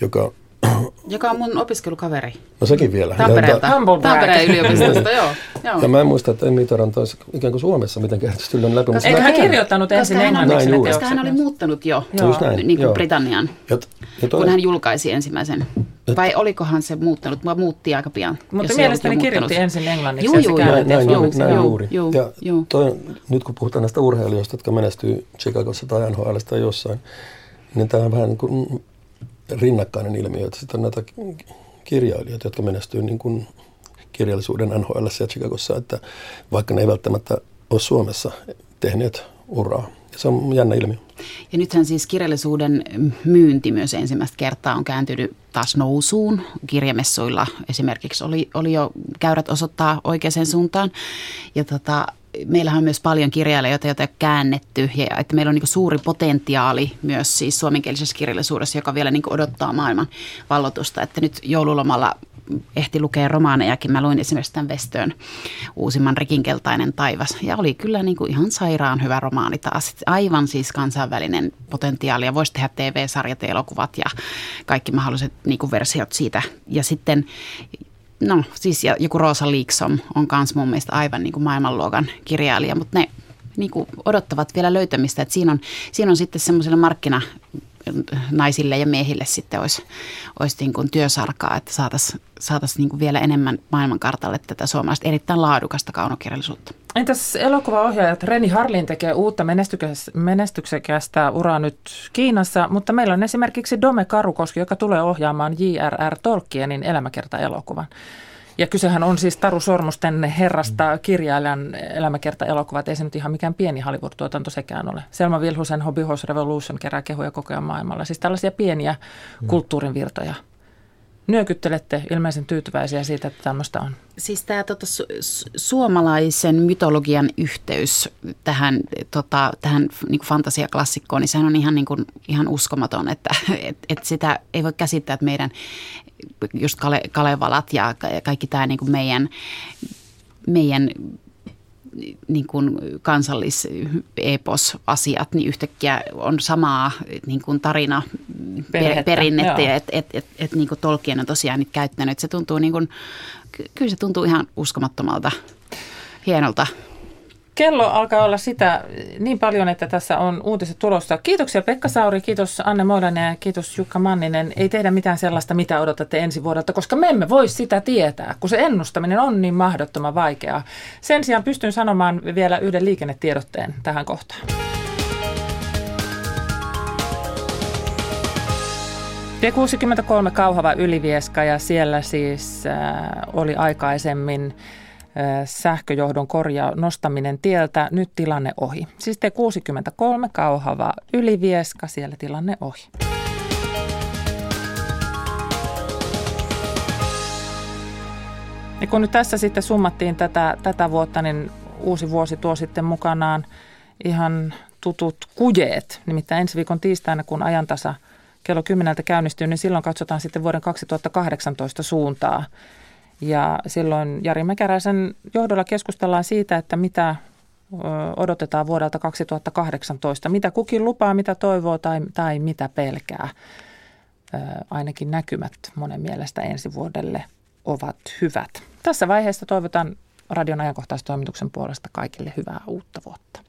joka *coughs* joka on mun opiskelukaveri. No sekin vielä. Tampereelta. Tampereen yliopistosta, joo. joo. Ja mä en muista, että Emmi Taranta olisi ikään kuin Suomessa mitenkään ylön läpi. Koska Eikö hän kirjoittanut ensin englanniksi ne Koska hän oli muuttanut jo joo. Just näin, niin kuin joo. Britannian, ja, ja toi... kun hän julkaisi ensimmäisen. Vai olikohan se muuttanut? Mä muutti aika pian. Mutta mielestäni kirjoitti ensin englanniksi. Joo, joo, näin, näin, juuri, näin juuri. Ja toi, nyt kun puhutaan näistä urheilijoista, jotka menestyy Chicagossa tai NHL tai jossain, niin tämä on vähän niin kuin rinnakkainen ilmiö, että sitten on näitä kirjailijoita, jotka menestyy niin kuin kirjallisuuden NHL ja Chicagossa, että vaikka ne ei välttämättä ole Suomessa tehneet uraa. Ja se on jännä ilmiö. Ja nythän siis kirjallisuuden myynti myös ensimmäistä kertaa on kääntynyt taas nousuun. Kirjamessuilla esimerkiksi oli, oli jo käyrät osoittaa oikeaan suuntaan. Ja tota, meillähän on myös paljon kirjailijoita, joita on käännetty ja että meillä on niin suuri potentiaali myös siis suomenkielisessä kirjallisuudessa, joka vielä niin odottaa maailman vallotusta. Että nyt joululomalla ehti lukea romaanejakin. Mä luin esimerkiksi tämän Westön uusimman Rikinkeltainen taivas. Ja oli kyllä niin kuin ihan sairaan hyvä romaani taas. Aivan siis kansainvälinen potentiaali. Ja voisi tehdä TV-sarjat ja elokuvat ja kaikki mahdolliset niin kuin versiot siitä. Ja sitten no siis joku Rosa Liksom on myös mun mielestä aivan niin kuin maailmanluokan kirjailija, mutta ne niin kuin odottavat vielä löytämistä. Että siinä, on, siinä on sitten semmoiselle markkina naisille ja miehille sitten olisi, olisi niin kuin työsarkaa, että saataisiin saatais niin vielä enemmän maailmankartalle tätä suomalaista erittäin laadukasta kaunokirjallisuutta. Entäs elokuvaohjaajat? Reni Harlin tekee uutta menestyksekästä uraa nyt Kiinassa, mutta meillä on esimerkiksi Dome Karukoski, joka tulee ohjaamaan J.R.R. Tolkienin elämäkerta-elokuvan. Ja kysehän on siis Taru Sormusten herrasta kirjailijan elämäkerta-elokuvat. Ei se nyt ihan mikään pieni Hollywood-tuotanto sekään ole. Selma Vilhusen Hobby Horse Revolution kerää kehuja koko ajan maailmalla. Siis tällaisia pieniä mm. kulttuurin virtoja. Nyökyttelette ilmeisen tyytyväisiä siitä, että tämmöistä on. Siis tämä tota, su- suomalaisen mytologian yhteys tähän, tota, tähän niin kuin fantasiaklassikkoon, niin sehän on ihan, niin kuin, ihan uskomaton, että *laughs* et, et sitä ei voi käsittää, että meidän just Kale, Kalevalat ja kaikki tämä niin kuin meidän, meidän niin kuin kansallis-epos-asiat, niin yhtäkkiä on samaa niin kuin tarina Perhettä, perinnettä, että et, et, et, niin kuin Tolkien on tosiaan nyt käyttänyt. Se tuntuu niin kuin, kyllä se tuntuu ihan uskomattomalta, hienolta Kello alkaa olla sitä niin paljon, että tässä on uutiset tulossa. Kiitoksia Pekka Sauri, kiitos Anne Moilanen ja kiitos Jukka Manninen. Ei tehdä mitään sellaista, mitä odotatte ensi vuodelta, koska me emme voi sitä tietää, kun se ennustaminen on niin mahdottoman vaikeaa. Sen sijaan pystyn sanomaan vielä yhden liikennetiedotteen tähän kohtaan. T63 Kauhava Ylivieska ja siellä siis äh, oli aikaisemmin sähköjohdon korja nostaminen tieltä. Nyt tilanne ohi. Siis T63 Kauhava Ylivieska, siellä tilanne ohi. Ja kun nyt tässä sitten summattiin tätä, tätä vuotta, niin uusi vuosi tuo sitten mukanaan ihan tutut kujeet. Nimittäin ensi viikon tiistaina, kun ajantasa kello 10 käynnistyy, niin silloin katsotaan sitten vuoden 2018 suuntaa. Ja silloin Jari Mäkäräisen johdolla keskustellaan siitä, että mitä odotetaan vuodelta 2018, mitä kukin lupaa, mitä toivoo tai, tai mitä pelkää. Ainakin näkymät monen mielestä ensi vuodelle ovat hyvät. Tässä vaiheessa toivotan radion ajankohtaistoimituksen puolesta kaikille hyvää uutta vuotta.